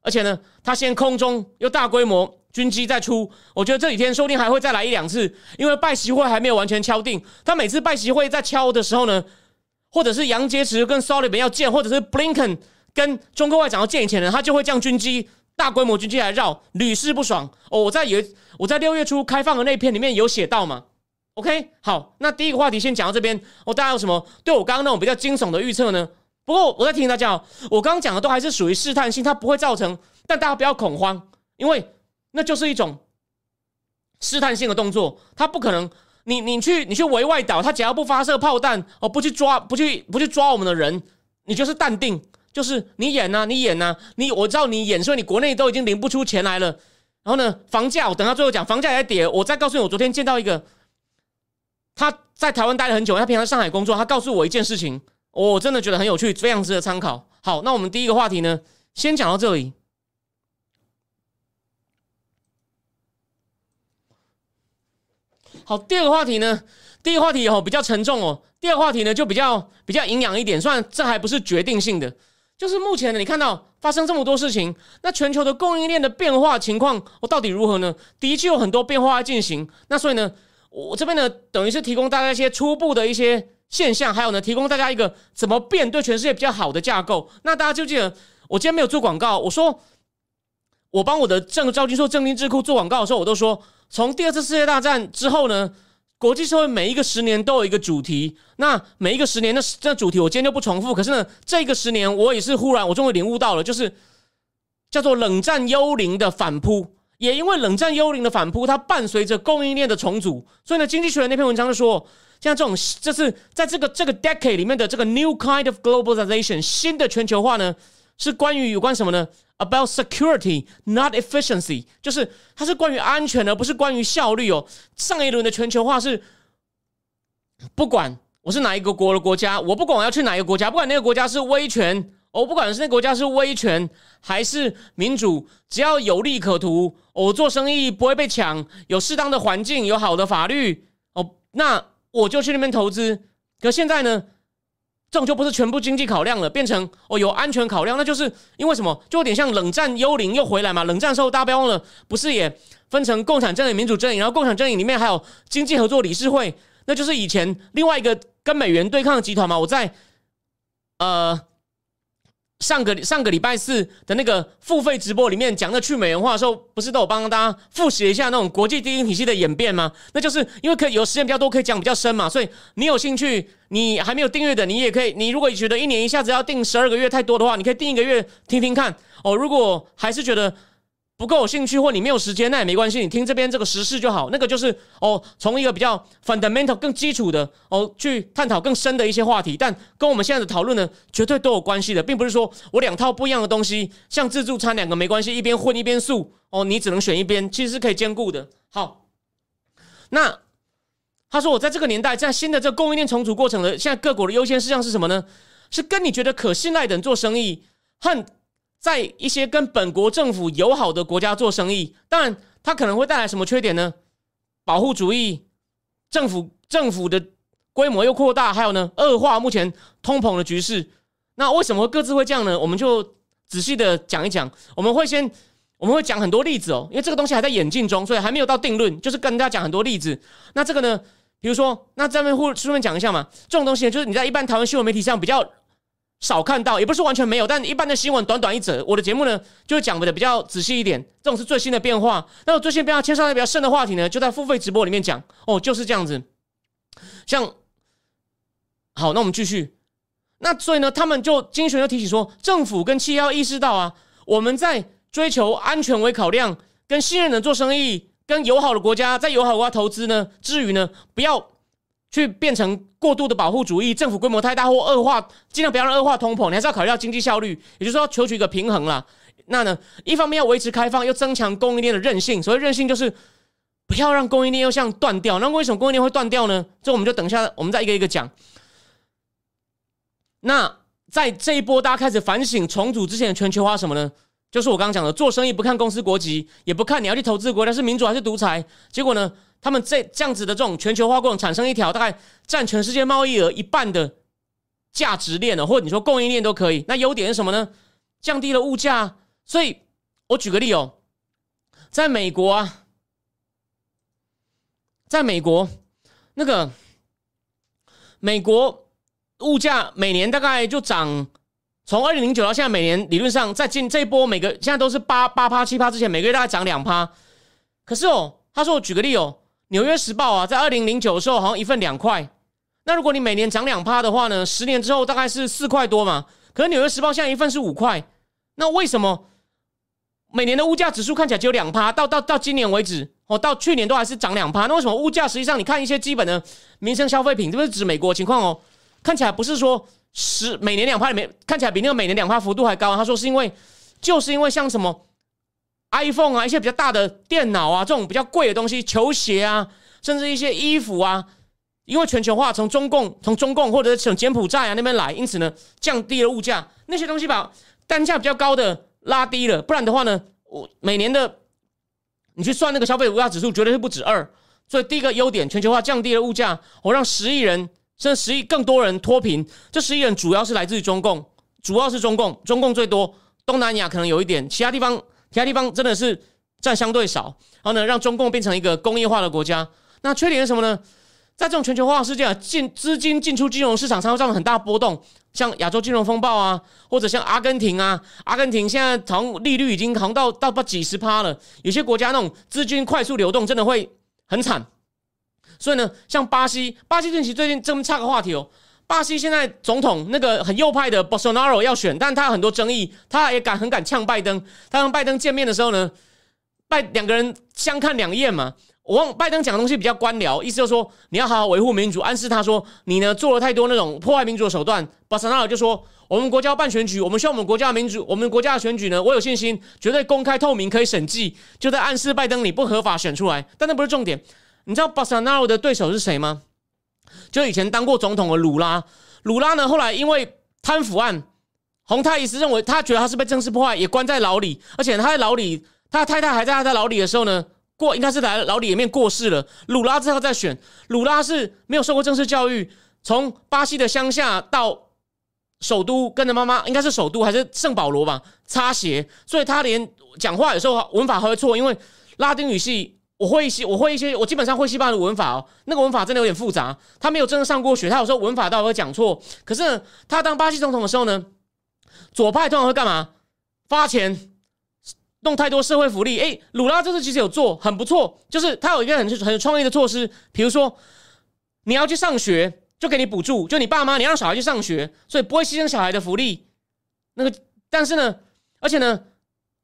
而且呢，他先空中又大规模军机再出，我觉得这几天说不定还会再来一两次，因为拜习会还没有完全敲定。他每次拜习会在敲的时候呢。或者是杨洁篪跟 s o l i v a n 要见，或者是 Blinken 跟中国外长要见以前呢，他就会将军机大规模军机来绕，屡试不爽。哦，我在有我在六月初开放的那篇里面有写到嘛？OK，好，那第一个话题先讲到这边。哦，大家有什么对我刚刚那种比较惊悚的预测呢？不过我在提醒大家哦，我刚刚讲的都还是属于试探性，它不会造成，但大家不要恐慌，因为那就是一种试探性的动作，它不可能。你你去你去围外岛，他只要不发射炮弹哦，不去抓不去不去抓我们的人，你就是淡定，就是你演呐，你演呐，你我知道你演，所以你国内都已经领不出钱来了。然后呢，房价我等到最后讲，房价也跌。我再告诉你，我昨天见到一个他在台湾待了很久，他平常在上海工作，他告诉我一件事情，我真的觉得很有趣，非常值得参考。好，那我们第一个话题呢，先讲到这里。好，第二个话题呢，第一个话题哦比较沉重哦，第二个话题呢就比较比较营养一点，虽然这还不是决定性的，就是目前呢，你看到发生这么多事情，那全球的供应链的变化情况，我到底如何呢？的确有很多变化在进行，那所以呢，我这边呢，等于是提供大家一些初步的一些现象，还有呢，提供大家一个怎么变对全世界比较好的架构。那大家就记得，我今天没有做广告，我说我帮我的正赵军硕正金智库做广告的时候，我都说。从第二次世界大战之后呢，国际社会每一个十年都有一个主题。那每一个十年的这主题，我今天就不重复。可是呢，这个十年我也是忽然，我终于领悟到了，就是叫做冷战幽灵的反扑。也因为冷战幽灵的反扑，它伴随着供应链的重组，所以呢，《经济学人》那篇文章就说，像这种，就是在这个这个 decade 里面的这个 new kind of globalization 新的全球化呢，是关于有关什么呢？About security, not efficiency，就是它是关于安全，而不是关于效率哦。上一轮的全球化是，不管我是哪一个国的国家，我不管我要去哪一个国家，不管那个国家是威权，我不管是那个国家是威权还是民主，只要有利可图，我做生意不会被抢，有适当的环境，有好的法律哦，那我就去那边投资。可现在呢？这种就不是全部经济考量了，变成哦有安全考量，那就是因为什么？就有点像冷战幽灵又回来嘛。冷战时候大家不要忘了，不是也分成共产阵营、民主阵营，然后共产阵营里面还有经济合作理事会，那就是以前另外一个跟美元对抗的集团嘛。我在呃。上个上个礼拜四的那个付费直播里面讲的去美元化的时候，不是都有帮大家复习一下那种国际基金体系的演变吗？那就是因为可以有时间比较多，可以讲比较深嘛。所以你有兴趣，你还没有订阅的，你也可以。你如果觉得一年一下子要订十二个月太多的话，你可以订一个月听听看哦。如果还是觉得。不够有兴趣或你没有时间，那也没关系，你听这边这个时事就好。那个就是哦，从一个比较 fundamental 更基础的哦，去探讨更深的一些话题，但跟我们现在的讨论呢，绝对都有关系的，并不是说我两套不一样的东西，像自助餐两个没关系，一边混一边素哦，你只能选一边，其实是可以兼顾的。好，那他说我在这个年代，在新的这个供应链重组过程的，现在各国的优先事项是什么呢？是跟你觉得可信赖的人做生意，和。在一些跟本国政府友好的国家做生意，当然它可能会带来什么缺点呢？保护主义，政府政府的规模又扩大，还有呢，恶化目前通膨的局势。那为什么各自会这样呢？我们就仔细的讲一讲。我们会先我们会讲很多例子哦，因为这个东西还在演进中，所以还没有到定论。就是跟大家讲很多例子。那这个呢，比如说，那这边互顺便讲一下嘛，这种东西就是你在一般台湾新闻媒体上比较。少看到，也不是完全没有，但一般的新闻短短一则，我的节目呢就讲的比较仔细一点。这种是最新的变化，那我最新变化牵涉到比较深的话题呢，就在付费直播里面讲。哦，就是这样子。像，好，那我们继续。那所以呢，他们就精选就提醒说，政府跟企业要意识到啊，我们在追求安全为考量，跟信任的做生意，跟友好的国家在友好国家投资呢，至于呢，不要。去变成过度的保护主义，政府规模太大或恶化，尽量不要让恶化通膨，你还是要考虑到经济效率，也就是说求取一个平衡啦。那呢，一方面要维持开放，又增强供应链的韧性。所谓韧性，就是不要让供应链又像断掉。那为什么供应链会断掉呢？这我们就等一下，我们再一个一个讲。那在这一波大家开始反省重组之前的全球化什么呢？就是我刚刚讲的，做生意不看公司国籍，也不看你要去投资国家是民主还是独裁，结果呢？他们这这样子的这种全球化过程，产生一条大概占全世界贸易额一半的价值链呢，或者你说供应链都可以。那优点是什么呢？降低了物价。所以我举个例哦，在美国啊，在美国那个美国物价每年大概就涨，从二零零九到现在，每年理论上在进这一波，每个现在都是八八趴七趴之前，每个月大概涨两趴。可是哦，他说我举个例哦。纽约时报啊，在二零零九的时候好像一份两块，那如果你每年涨两趴的话呢，十年之后大概是四块多嘛。可是纽约时报现在一份是五块，那为什么每年的物价指数看起来只有两趴？到到到今年为止，哦，到去年都还是涨两趴。那为什么物价实际上你看一些基本的民生消费品，这不是指美国情况哦？看起来不是说十每年两趴里面看起来比那个每年两趴幅度还高。他说是因为就是因为像什么。iPhone 啊，一些比较大的电脑啊，这种比较贵的东西，球鞋啊，甚至一些衣服啊，因为全球化从中共从中共或者从柬埔寨啊那边来，因此呢降低了物价，那些东西把单价比较高的拉低了，不然的话呢，我每年的你去算那个消费物价指数，绝对是不止二。所以第一个优点，全球化降低了物价，我让十亿人甚至十亿更多人脱贫。这十亿人主要是来自于中共，主要是中共，中共最多，东南亚可能有一点，其他地方其他地方真的是占相对少。然后呢，让中共变成一个工业化的国家。那缺点是什么呢？在这种全球化世界，进资金进出金融市场，才会造成很大波动。像亚洲金融风暴啊，或者像阿根廷啊，阿根廷现在好像利率已经扛到到不几十趴了。有些国家那种资金快速流动，真的会很惨。所以呢，像巴西，巴西近期最近这么差个话题哦。巴西现在总统那个很右派的 Bolsonaro 要选，但他有很多争议，他也敢很敢呛拜登。他跟拜登见面的时候呢，拜两个人相看两厌嘛。我忘拜登讲的东西比较官僚，意思就是说你要好好维护民主，暗示他说你呢做了太多那种破坏民主的手段。巴塞纳尔就说我们国家要办选举，我们希望我们国家的民主，我们国家的选举呢，我有信心绝对公开透明，可以审计，就在暗示拜登你不合法选出来。但那不是重点，你知道巴塞纳尔的对手是谁吗？就以前当过总统的鲁拉，鲁拉呢后来因为贪腐案，洪泰伊斯认为他觉得他是被政治破坏，也关在牢里，而且他在牢里，他的太太还在他在牢里的时候呢。过应该是在牢里面过世了。鲁拉之后再选，鲁拉是没有受过正式教育，从巴西的乡下到首都，跟着妈妈，应该是首都还是圣保罗吧，擦鞋，所以他连讲话有时候文法还会错，因为拉丁语系我会一些，我会一些，我基本上会西班牙的文法哦，那个文法真的有点复杂，他没有真的上过学，他有时候文法倒会讲错。可是他当巴西总统的时候呢，左派通常会干嘛？发钱。弄太多社会福利，哎，鲁拉这次其实有做很不错，就是他有一个很很有创意的措施，比如说你要去上学，就给你补助，就你爸妈你让小孩去上学，所以不会牺牲小孩的福利。那个，但是呢，而且呢，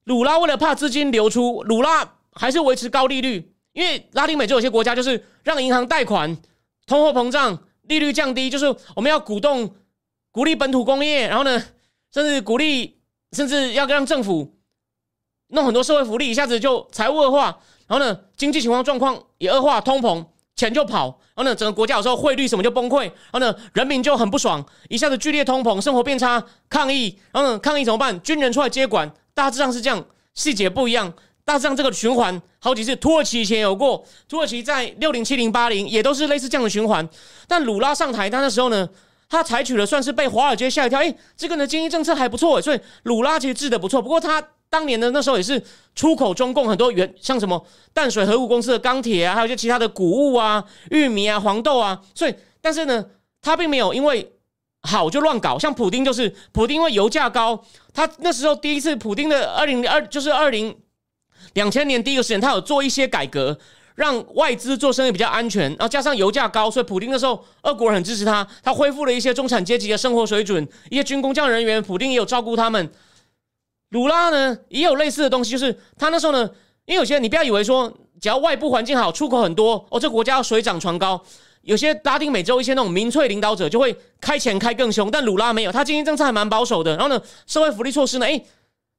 鲁拉为了怕资金流出，鲁拉还是维持高利率，因为拉丁美洲有些国家就是让银行贷款，通货膨胀，利率降低，就是我们要鼓动鼓励本土工业，然后呢，甚至鼓励，甚至要让政府。弄很多社会福利，一下子就财务恶化，然后呢，经济情况状况也恶化，通膨，钱就跑，然后呢，整个国家有时候汇率什么就崩溃，然后呢，人民就很不爽，一下子剧烈通膨，生活变差，抗议，然后呢，抗议怎么办？军人出来接管，大致上是这样，细节不一样，大致上这个循环好几次，土耳其以前有过，土耳其在六零七零八零也都是类似这样的循环，但鲁拉上台，他那时候呢，他采取了算是被华尔街吓一跳，哎，这个呢经济政策还不错，所以鲁拉其实治的不错，不过他。当年的那时候也是出口中共很多原像什么淡水河谷公司的钢铁啊，还有一些其他的谷物啊、玉米啊、黄豆啊，所以但是呢，他并没有因为好就乱搞。像普丁就是，普丁因为油价高，他那时候第一次普丁的二零二就是二零两千年第一个时间，他有做一些改革，让外资做生意比较安全，然后加上油价高，所以普丁那时候俄国人很支持他，他恢复了一些中产阶级的生活水准，一些军工匠人员，普丁也有照顾他们。鲁拉呢也有类似的东西，就是他那时候呢，因为有些你不要以为说只要外部环境好，出口很多哦，这国家要水涨船高。有些拉丁美洲一些那种民粹领导者就会开钱开更凶，但鲁拉没有，他经济政策还蛮保守的。然后呢，社会福利措施呢，诶，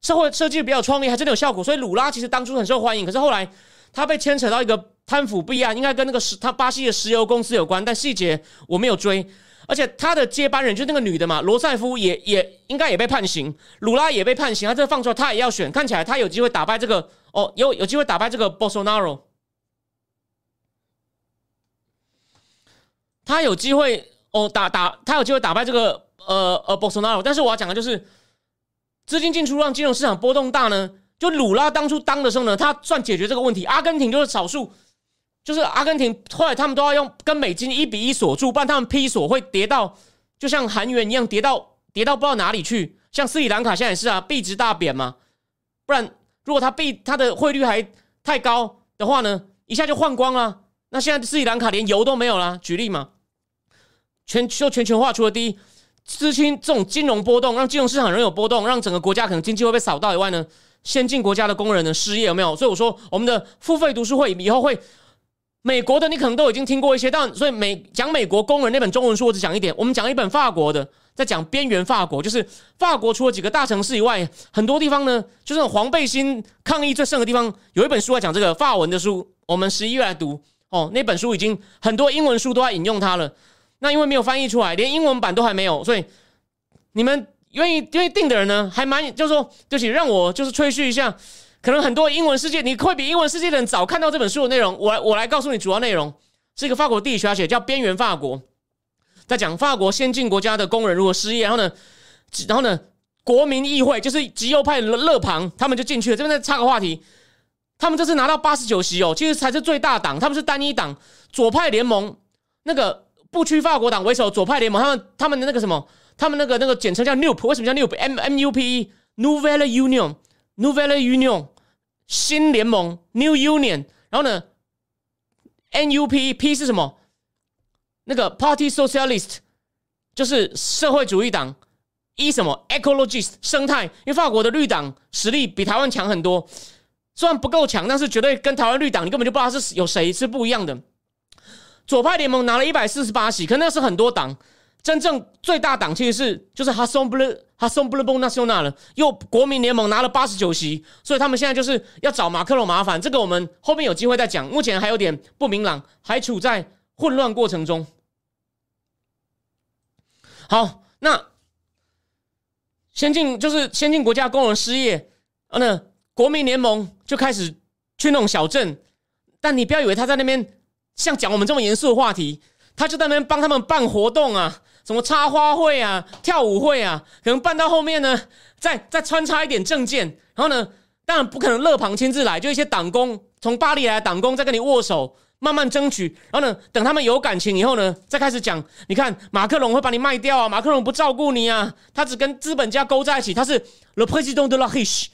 社会设计比较创意，还真的有效果。所以鲁拉其实当初很受欢迎，可是后来他被牵扯到一个贪腐弊案，应该跟那个石他巴西的石油公司有关，但细节我没有追。而且他的接班人就是那个女的嘛，罗塞夫也也应该也被判刑，鲁拉也被判刑，他这放出来他也要选，看起来他有机会打败这个哦，有有机会打败这个 Bolsonaro，他有机会哦打打他有机会打败这个呃呃 Bolsonaro，但是我要讲的就是资金进出让金融市场波动大呢，就鲁拉当初当的时候呢，他算解决这个问题，阿根廷就是少数。就是阿根廷后来他们都要用跟美金一比一锁住，不然他们批锁会跌到就像韩元一样跌到跌到不知道哪里去。像斯里兰卡现在也是啊，币值大贬嘛。不然如果它币它的汇率还太高的话呢，一下就换光了。那现在斯里兰卡连油都没有了。举例嘛，全就全球化除了第一资金这种金融波动，让金融市场仍有波动，让整个国家可能经济会被扫到以外呢，先进国家的工人的失业有没有？所以我说我们的付费读书会以后会。美国的你可能都已经听过一些，但所以美讲美国工人那本中文书，我只讲一点。我们讲一本法国的，在讲边缘法国，就是法国除了几个大城市以外，很多地方呢，就是黄背心抗议最盛的地方。有一本书在讲这个法文的书，我们十一月来读。哦，那本书已经很多英文书都在引用它了。那因为没有翻译出来，连英文版都还没有，所以你们愿意愿意订的人呢，还蛮就是说，就是让我就是吹嘘一下。可能很多英文世界，你会比英文世界的人早看到这本书的内容。我来我来告诉你主要内容，是一个法国地理学家写，叫《边缘法国》，在讲法国先进国家的工人如果失业，然后呢，然后呢，国民议会就是极右派勒庞，他们就进去了。这边再插个话题。他们这次拿到八十九席哦，其实才是最大党。他们是单一党，左派联盟那个不屈法国党为首，左派联盟他们他们的那个什么，他们那个那个简称叫 NUP，为什么叫 NUP？M M U P E，Nouvelle Union，Nouvelle Union，新联盟，New Union。然后呢，N U P P 是什么？那个 Party Socialist 就是社会主义党。一什么 Ecologist 生态？因为法国的绿党实力比台湾强很多。虽然不够强，但是绝对跟台湾绿党，你根本就不知道是有谁是不一样的。左派联盟拿了一百四十八席，可那是很多党，真正最大党其实是就是哈松布勒哈松布勒邦纳修纳了，又国民联盟拿了八十九席，所以他们现在就是要找马克龙麻烦。这个我们后面有机会再讲，目前还有点不明朗，还处在混乱过程中。好，那先进就是先进国家工人失业，啊那。国民联盟就开始去那种小镇，但你不要以为他在那边像讲我们这么严肃的话题，他就在那边帮他们办活动啊，什么插花会啊、跳舞会啊，可能办到后面呢，再再穿插一点证件，然后呢，当然不可能勒庞亲自来，就一些党工从巴黎来的党工在跟你握手，慢慢争取，然后呢，等他们有感情以后呢，再开始讲，你看马克龙会把你卖掉啊，马克龙不照顾你啊，他只跟资本家勾在一起，他是 le président de la riche。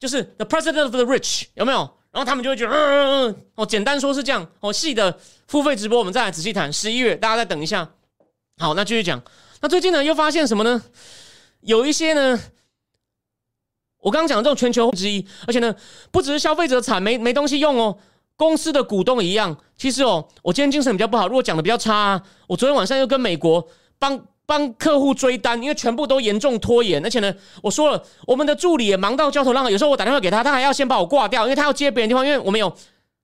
就是 the president of the rich 有没有？然后他们就会觉得，嗯嗯嗯，哦，简单说是这样。哦，细的付费直播我们再来仔细谈。十一月大家再等一下。好，那继续讲。那最近呢又发现什么呢？有一些呢，我刚刚讲的这种全球之一，而且呢不只是消费者惨没没东西用哦，公司的股东一样。其实哦，我今天精神比较不好，如果讲的比较差，啊我昨天晚上又跟美国帮。帮客户追单，因为全部都严重拖延，而且呢，我说了，我们的助理也忙到焦头烂额。有时候我打电话给他，他还要先把我挂掉，因为他要接别人电话。因为我们有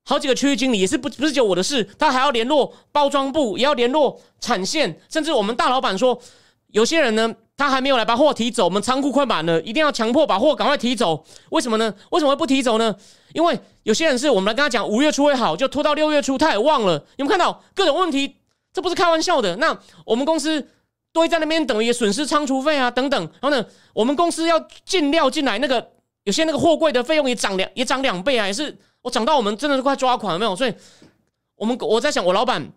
好几个区域经理，也是不不是就我的事，他还要联络包装部，也要联络产线，甚至我们大老板说，有些人呢，他还没有来把货提走，我们仓库快满了，一定要强迫把货赶快提走。为什么呢？为什么会不提走呢？因为有些人是我们来跟他讲五月初会好，就拖到六月初，他也忘了。有没有看到各种问题？这不是开玩笑的。那我们公司。堆在那边等于损失仓储费啊等等，然后呢，我们公司要进料进来，那个有些那个货柜的费用也涨两也涨两倍啊，也是我涨到我们真的是快抓狂了没有？所以，我们我在想，我老板，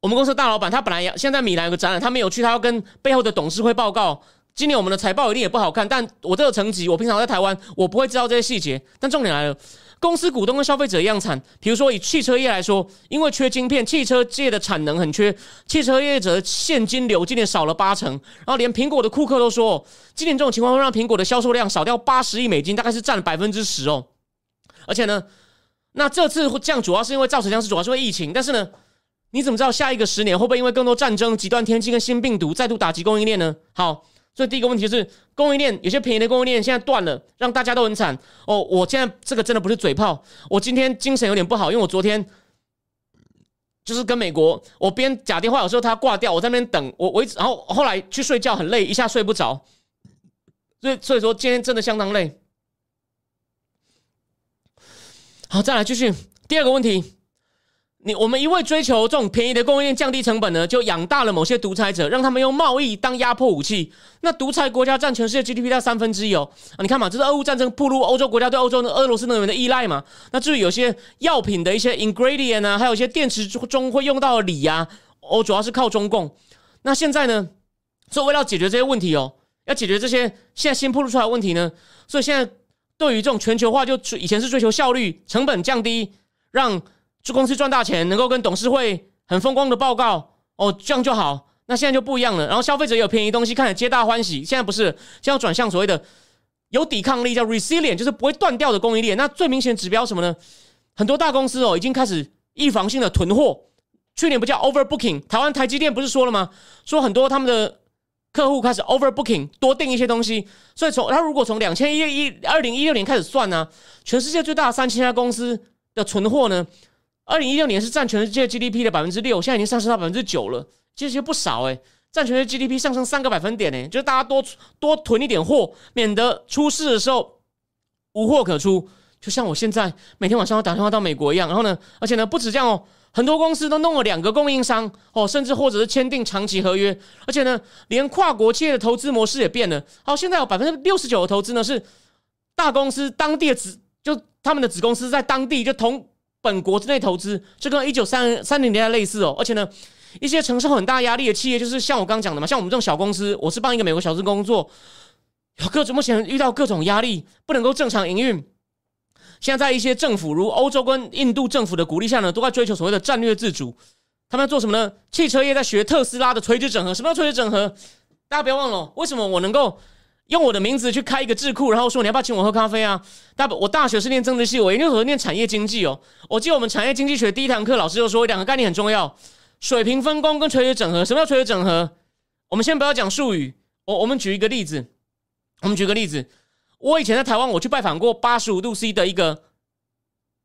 我们公司大老板，他本来要现在米兰有个展览，他没有去，他要跟背后的董事会报告。今年我们的财报一定也不好看，但我这个层级，我平常在台湾，我不会知道这些细节。但重点来了。公司股东跟消费者一样惨。比如说以汽车业来说，因为缺晶片，汽车界的产能很缺，汽车业者现金流今年少了八成。然后连苹果的库克都说，今年这种情况会让苹果的销售量少掉八十亿美金，大概是占了百分之十哦。而且呢，那这次会降主要是因为造成这样是主要是因为疫情。但是呢，你怎么知道下一个十年会不会因为更多战争、极端天气跟新病毒再度打击供应链呢？好。所以第一个问题是供应链有些便宜的供应链现在断了，让大家都很惨哦。我现在这个真的不是嘴炮，我今天精神有点不好，因为我昨天就是跟美国，我边假电话，有时候他挂掉，我在那边等，我我一直，然后后来去睡觉很累，一下睡不着，所以所以说今天真的相当累。好，再来继续第二个问题。你我们一味追求这种便宜的供应链，降低成本呢，就养大了某些独裁者，让他们用贸易当压迫武器。那独裁国家占全世界 GDP 大三分之一哦。啊，你看嘛，这是俄乌战争暴露欧洲国家对欧洲的俄罗斯能源的依赖嘛。那至于有些药品的一些 ingredient 啊，还有一些电池中会用到的锂啊，哦，主要是靠中共。那现在呢，所以为了解决这些问题哦，要解决这些现在新暴露出来的问题呢，所以现在对于这种全球化，就以前是追求效率、成本降低，让。公司赚大钱，能够跟董事会很风光的报告哦，这样就好。那现在就不一样了。然后消费者有便宜东西，看着皆大欢喜。现在不是，现在转向所谓的 有抵抗力，叫 resilient，就是不会断掉的供应链。那最明显指标什么呢？很多大公司哦，已经开始预防性的囤货。去年不叫 overbooking，台湾台积电不是说了吗？说很多他们的客户开始 overbooking，多订一些东西。所以从他如果从两千一一二零一六年开始算呢，全世界最大的三千家公司的存货呢？二零一六年是占全世界 GDP 的百分之六，现在已经上升到百分之九了，其实不少哎，占全世界 GDP 上升三个百分点呢，就是大家多多囤一点货，免得出事的时候无货可出。就像我现在每天晚上要打电话到美国一样，然后呢，而且呢，不止这样哦。很多公司都弄了两个供应商哦，甚至或者是签订长期合约，而且呢，连跨国企业的投资模式也变了。好，现在有百分之六十九的投资呢是大公司当地的子，就他们的子公司在当地就同本国之内投资，这跟一九三三零年代类似哦。而且呢，一些承受很大压力的企业，就是像我刚讲的嘛，像我们这种小公司，我是帮一个美国小司工作，有各种目前遇到各种压力，不能够正常营运。现在在一些政府，如欧洲跟印度政府的鼓励下呢，都在追求所谓的战略自主。他们要做什么呢？汽车业在学特斯拉的垂直整合。什么叫垂直整合？大家不要忘了，为什么我能够用我的名字去开一个智库，然后说你要不要请我喝咖啡啊？大我大学是念政治系，我研究所念产业经济哦。我记得我们产业经济学第一堂课，老师就说两个概念很重要：水平分工跟垂直整合。什么叫垂直整合？我们先不要讲术语，我我们举一个例子，我们举个例子。我以前在台湾，我去拜访过八十五度 C 的一个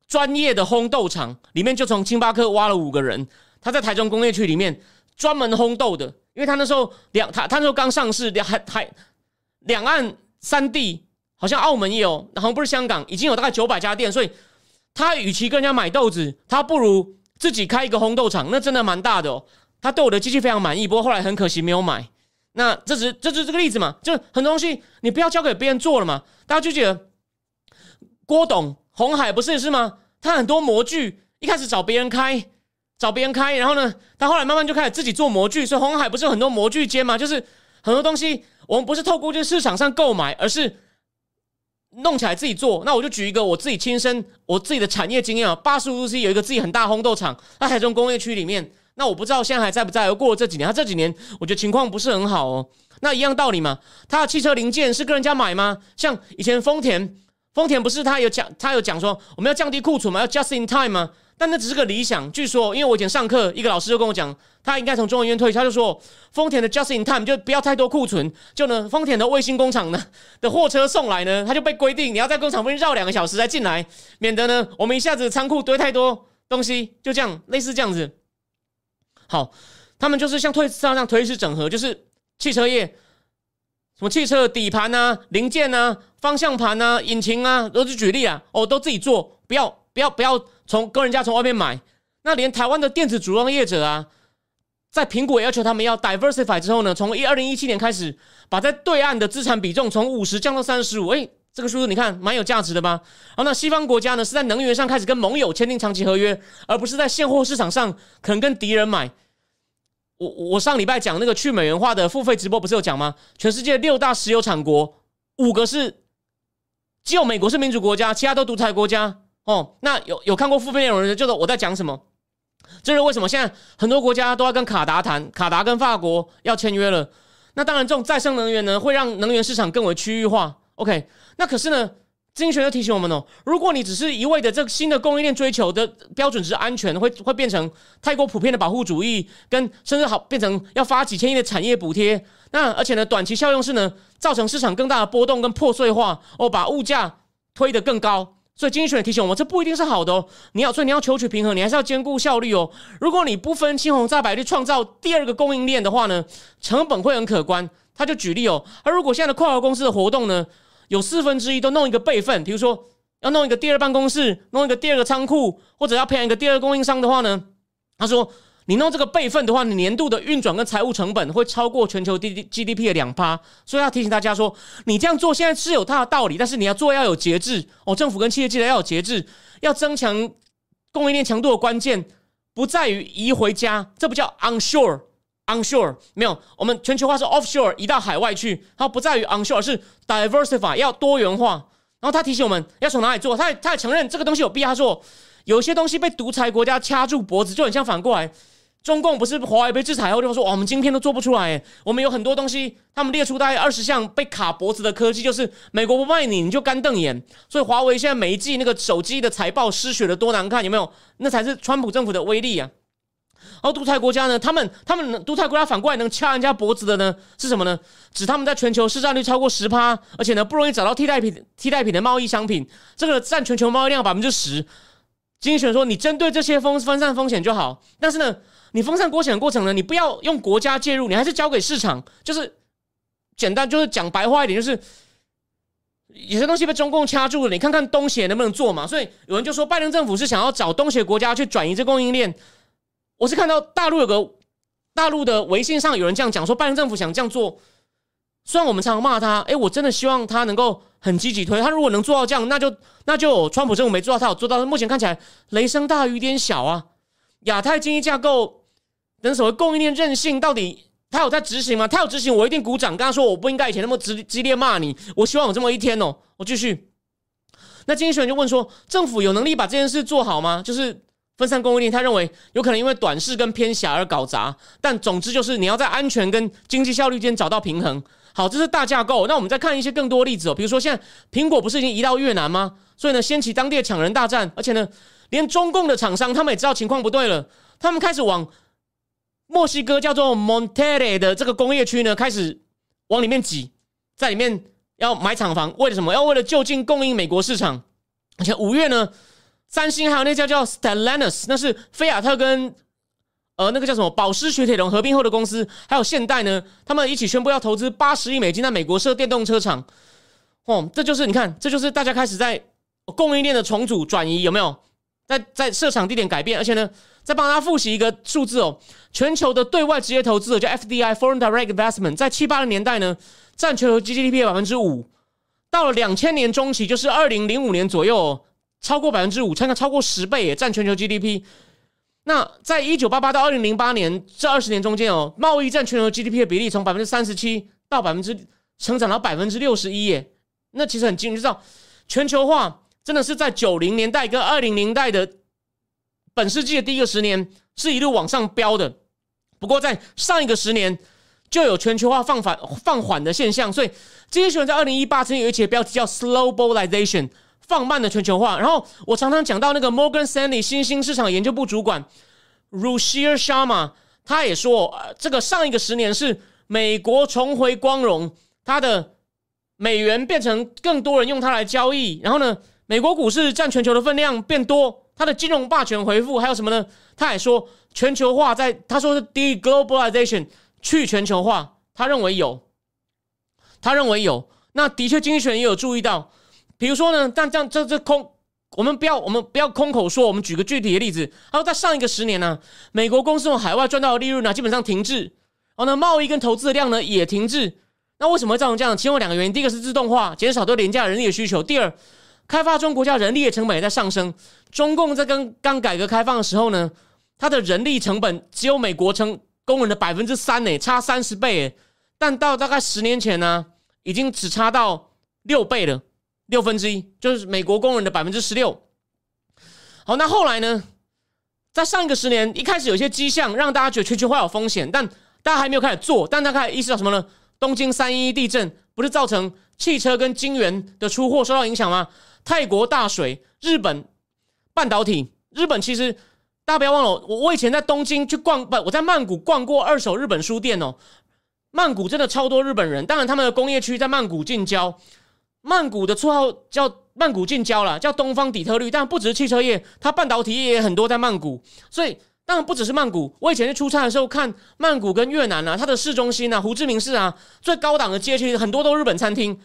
专业的烘豆厂，里面就从星巴克挖了五个人，他在台中工业区里面专门烘豆的，因为他那时候两他他那时候刚上市，两还还两岸三地好像澳门也有，然后不是香港已经有大概九百家店，所以他与其跟人家买豆子，他不如自己开一个烘豆厂，那真的蛮大的哦。他对我的机器非常满意，不过后来很可惜没有买。那这只这就是这个例子嘛？就很多东西你不要交给别人做了嘛？大家就觉得郭董红海不是是吗？他很多模具一开始找别人开，找别人开，然后呢，他后来慢慢就开始自己做模具。所以红海不是有很多模具间嘛？就是很多东西我们不是透过去市场上购买，而是弄起来自己做。那我就举一个我自己亲身我自己的产业经验啊，八十五度 C 有一个自己很大烘豆厂，在台中工业区里面。那我不知道现在还在不在？而过了这几年，他这几年我觉得情况不是很好哦。那一样道理嘛，他的汽车零件是跟人家买吗？像以前丰田，丰田不是他有讲，他有讲说我们要降低库存嘛，要 just in time 吗？但那只是个理想。据说，因为我以前上课，一个老师就跟我讲，他应该从中研院退，他就说丰田的 just in time 就不要太多库存，就呢，丰田的卫星工厂呢的货车送来呢，他就被规定你要在工厂附近绕两个小时再进来，免得呢我们一下子仓库堆太多东西，就这样类似这样子。好，他们就是像推斯拉这样推式整合，就是汽车业，什么汽车底盘啊、零件啊、方向盘啊、引擎啊，都是举例啊，哦，都自己做，不要不要不要从跟人家从外面买。那连台湾的电子组装业者啊，在苹果要求他们要 diversify 之后呢，从一二零一七年开始，把在对岸的资产比重从五十降到三十五，哎。这个数字你看蛮有价值的吧？好，那西方国家呢是在能源上开始跟盟友签订长期合约，而不是在现货市场上可能跟敌人买。我我上礼拜讲那个去美元化的付费直播不是有讲吗？全世界六大石油产国五个是只有美国是民主国家，其他都独裁国家。哦，那有有看过付费内容的人，就是我在讲什么？这是为什么？现在很多国家都要跟卡达谈，卡达跟法国要签约了。那当然，这种再生能源呢，会让能源市场更为区域化。OK，那可是呢，经济学提醒我们哦，如果你只是一味的这个新的供应链追求的标准是安全，会会变成太过普遍的保护主义，跟甚至好变成要发几千亿的产业补贴。那而且呢，短期效用是呢，造成市场更大的波动跟破碎化，哦，把物价推得更高。所以经济学家提醒我们，这不一定是好的哦。你要所以你要求取平衡，你还是要兼顾效率哦。如果你不分青红皂白去创造第二个供应链的话呢，成本会很可观。他就举例哦，而如果现在的跨国公司的活动呢？有四分之一都弄一个备份，比如说要弄一个第二办公室，弄一个第二个仓库，或者要培养一个第二供应商的话呢？他说，你弄这个备份的话，你年度的运转跟财务成本会超过全球 D D G D P 的两趴，所以要提醒大家说，你这样做现在是有它的道理，但是你要做要有节制哦。政府跟企业记得要有节制，要增强供应链强度的关键不在于移回家，这不叫 onshore。Onshore 没有，我们全球化是 offshore 移到海外去，它不在于 onshore，是 diversify 要多元化。然后他提醒我们要从哪里做，他也他也承认这个东西有必要做。有些东西被独裁国家掐住脖子，就很像反过来，中共不是华为被制裁后就说，我们晶片都做不出来，我们有很多东西，他们列出大概二十项被卡脖子的科技，就是美国不卖你，你就干瞪眼。所以华为现在每一季那个手机的财报失血的多难看，有没有？那才是川普政府的威力啊！而独裁国家呢？他们他们独裁国家反过来能掐人家脖子的呢？是什么呢？指他们在全球市占率超过十趴，而且呢不容易找到替代品替代品的贸易商品，这个占全球贸易量百分之十。经济学说，你针对这些风分散风险就好，但是呢，你分散风险的过程呢，你不要用国家介入，你还是交给市场，就是简单，就是讲白话一点，就是有些东西被中共掐住了，你看看东协能不能做嘛？所以有人就说，拜登政府是想要找东协国家去转移这供应链。我是看到大陆有个大陆的微信上有人这样讲说，拜登政府想这样做。虽然我们常常骂他，哎，我真的希望他能够很积极推。他如果能做到这样，那就那就川普政府没做到，他有做到。目前看起来雷声大雨点小啊。亚太经济架构 等所谓供应链韧性，到底他有在执行吗？他有执行，我一定鼓掌。刚刚说我不应该以前那么激激烈骂你，我希望有这么一天哦。我继续。那经济学人就问说，政府有能力把这件事做好吗？就是。分散供应链，他认为有可能因为短视跟偏狭而搞砸，但总之就是你要在安全跟经济效率间找到平衡。好，这是大架构。那我们再看一些更多例子哦，比如说现在苹果不是已经移到越南吗？所以呢，掀起当地的抢人大战，而且呢，连中共的厂商他们也知道情况不对了，他们开始往墨西哥叫做 Monterrey 的这个工业区呢，开始往里面挤，在里面要买厂房，为了什么？要为了就近供应美国市场。而且五月呢？三星还有那家叫 Stellantis，那是菲亚特跟呃那个叫什么保时雪铁龙合并后的公司，还有现代呢，他们一起宣布要投资八十亿美金在美国设电动车厂。哦，这就是你看，这就是大家开始在供应链的重组转移，有没有？在在设厂地点改变，而且呢，再帮大家复习一个数字哦，全球的对外直接投资叫 FDI（Foreign Direct Investment） 在七八零年代呢，占全球 GDP 的百分之五，到了两千年中期，就是二零零五年左右。哦超过百分之五，差个超过十倍，也占全球 GDP。那在一九八八到二零零八年这二十年中间哦，贸易占全球 GDP 的比例从百分之三十七到百分之成长到百分之六十一耶。那其实很惊人，知道全球化真的是在九零年代跟二零年代的本世纪的第一个十年是一路往上飙的。不过在上一个十年就有全球化放缓放缓的现象，所以这些学员在二零一八曾经有一节标题叫 Slow Globalization。放慢的全球化，然后我常常讲到那个 Morgan Stanley 新兴市场研究部主管 Rushir Sharma，他也说，这个上一个十年是美国重回光荣，它的美元变成更多人用它来交易，然后呢，美国股市占全球的分量变多，他的金融霸权回复，还有什么呢？他也说全球化在他说是 deglobalization 去全球化，他认为有，他认为有，那的确经济学也有注意到。比如说呢，但这样这这空，我们不要我们不要空口说。我们举个具体的例子，然后在上一个十年呢，美国公司从海外赚到的利润呢，基本上停滞，然后呢，贸易跟投资的量呢也停滞。那为什么会造成这样？其中有两个原因：第一个是自动化减少对廉价人力的需求；第二，开发中国家人力的成本也在上升。中共在刚刚改革开放的时候呢，它的人力成本只有美国成工人的百分之三呢，差三十倍。但到大概十年前呢，已经只差到六倍了。六分之一就是美国工人的百分之十六。好，那后来呢？在上一个十年，一开始有些迹象让大家觉得全球化有风险，但大家还没有开始做。但大家开始意识到什么呢？东京三一地震不是造成汽车跟晶圆的出货受到影响吗？泰国大水，日本半导体，日本其实大家不要忘了，我我以前在东京去逛，不，我在曼谷逛过二手日本书店哦。曼谷真的超多日本人，当然他们的工业区在曼谷近郊。曼谷的绰号叫曼谷近郊了，叫东方底特律，但不只是汽车业，它半导体业也很多在曼谷。所以当然不只是曼谷，我以前去出差的时候看曼谷跟越南啊，它的市中心啊，胡志明市啊，最高档的街区很多都日本餐厅，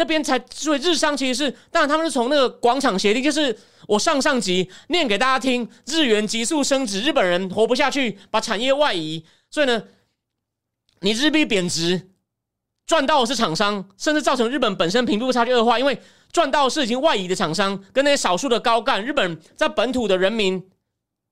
那边才所以日商其实是，当然他们是从那个广场协定，就是我上上级念给大家听，日元急速升值，日本人活不下去，把产业外移，所以呢，你日币贬值。赚到的是厂商，甚至造成日本本身贫富差距恶化，因为赚到是已经外移的厂商，跟那些少数的高干，日本在本土的人民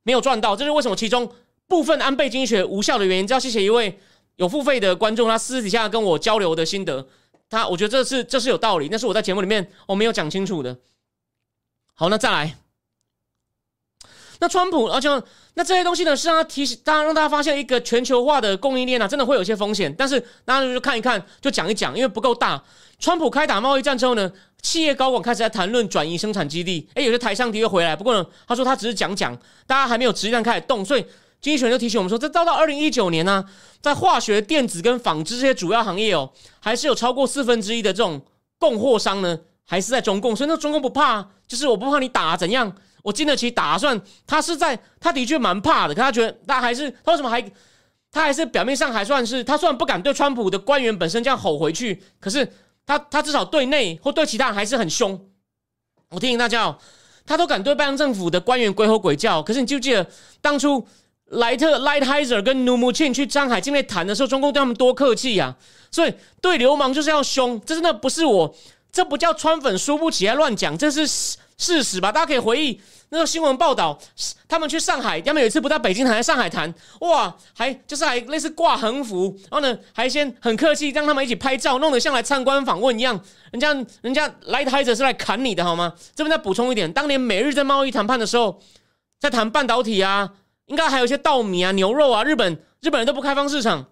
没有赚到，这是为什么？其中部分安倍经济学无效的原因。要谢谢一位有付费的观众，他私底下跟我交流的心得，他我觉得这是这是有道理，那是我在节目里面我没有讲清楚的。好，那再来。那川普，而且那这些东西呢，是让他提醒，当然让大家发现一个全球化的供应链啊，真的会有一些风险。但是大家就看一看，就讲一讲，因为不够大。川普开打贸易战之后呢，企业高管开始在谈论转移生产基地。哎，有些台商的确回来，不过呢，他说他只是讲讲，大家还没有实际上开始动。所以经济学人就提醒我们说，这到到二零一九年呢，在化学、电子跟纺织这些主要行业哦，还是有超过四分之一的这种供货商呢，还是在中共。所以那中共不怕，就是我不怕你打怎样。我经得起打算。他是在，他的确蛮怕的，可他觉得他还是他为什么还他还是表面上还算是他虽然不敢对川普的官员本身这样吼回去，可是他他至少对内或对其他人还是很凶。我提醒大家哦，他都敢对拜登政府的官员鬼吼鬼叫，可是你记不记得当初莱特 Lightizer 跟 n u m u c h i n 去张海境内谈的时候，中共对他们多客气呀？所以对流氓就是要凶，这真的不是我。这不叫川粉输不起还乱讲，这是事实吧？大家可以回忆那个新闻报道，他们去上海，他们有一次不在北京谈，在上海谈，哇，还就是还类似挂横幅，然后呢还先很客气让他们一起拍照，弄得像来参观访问一样。人家人家来台者是来砍你的好吗？这边再补充一点，当年美日在贸易谈判的时候，在谈半导体啊，应该还有一些稻米啊、牛肉啊，日本日本人都不开放市场。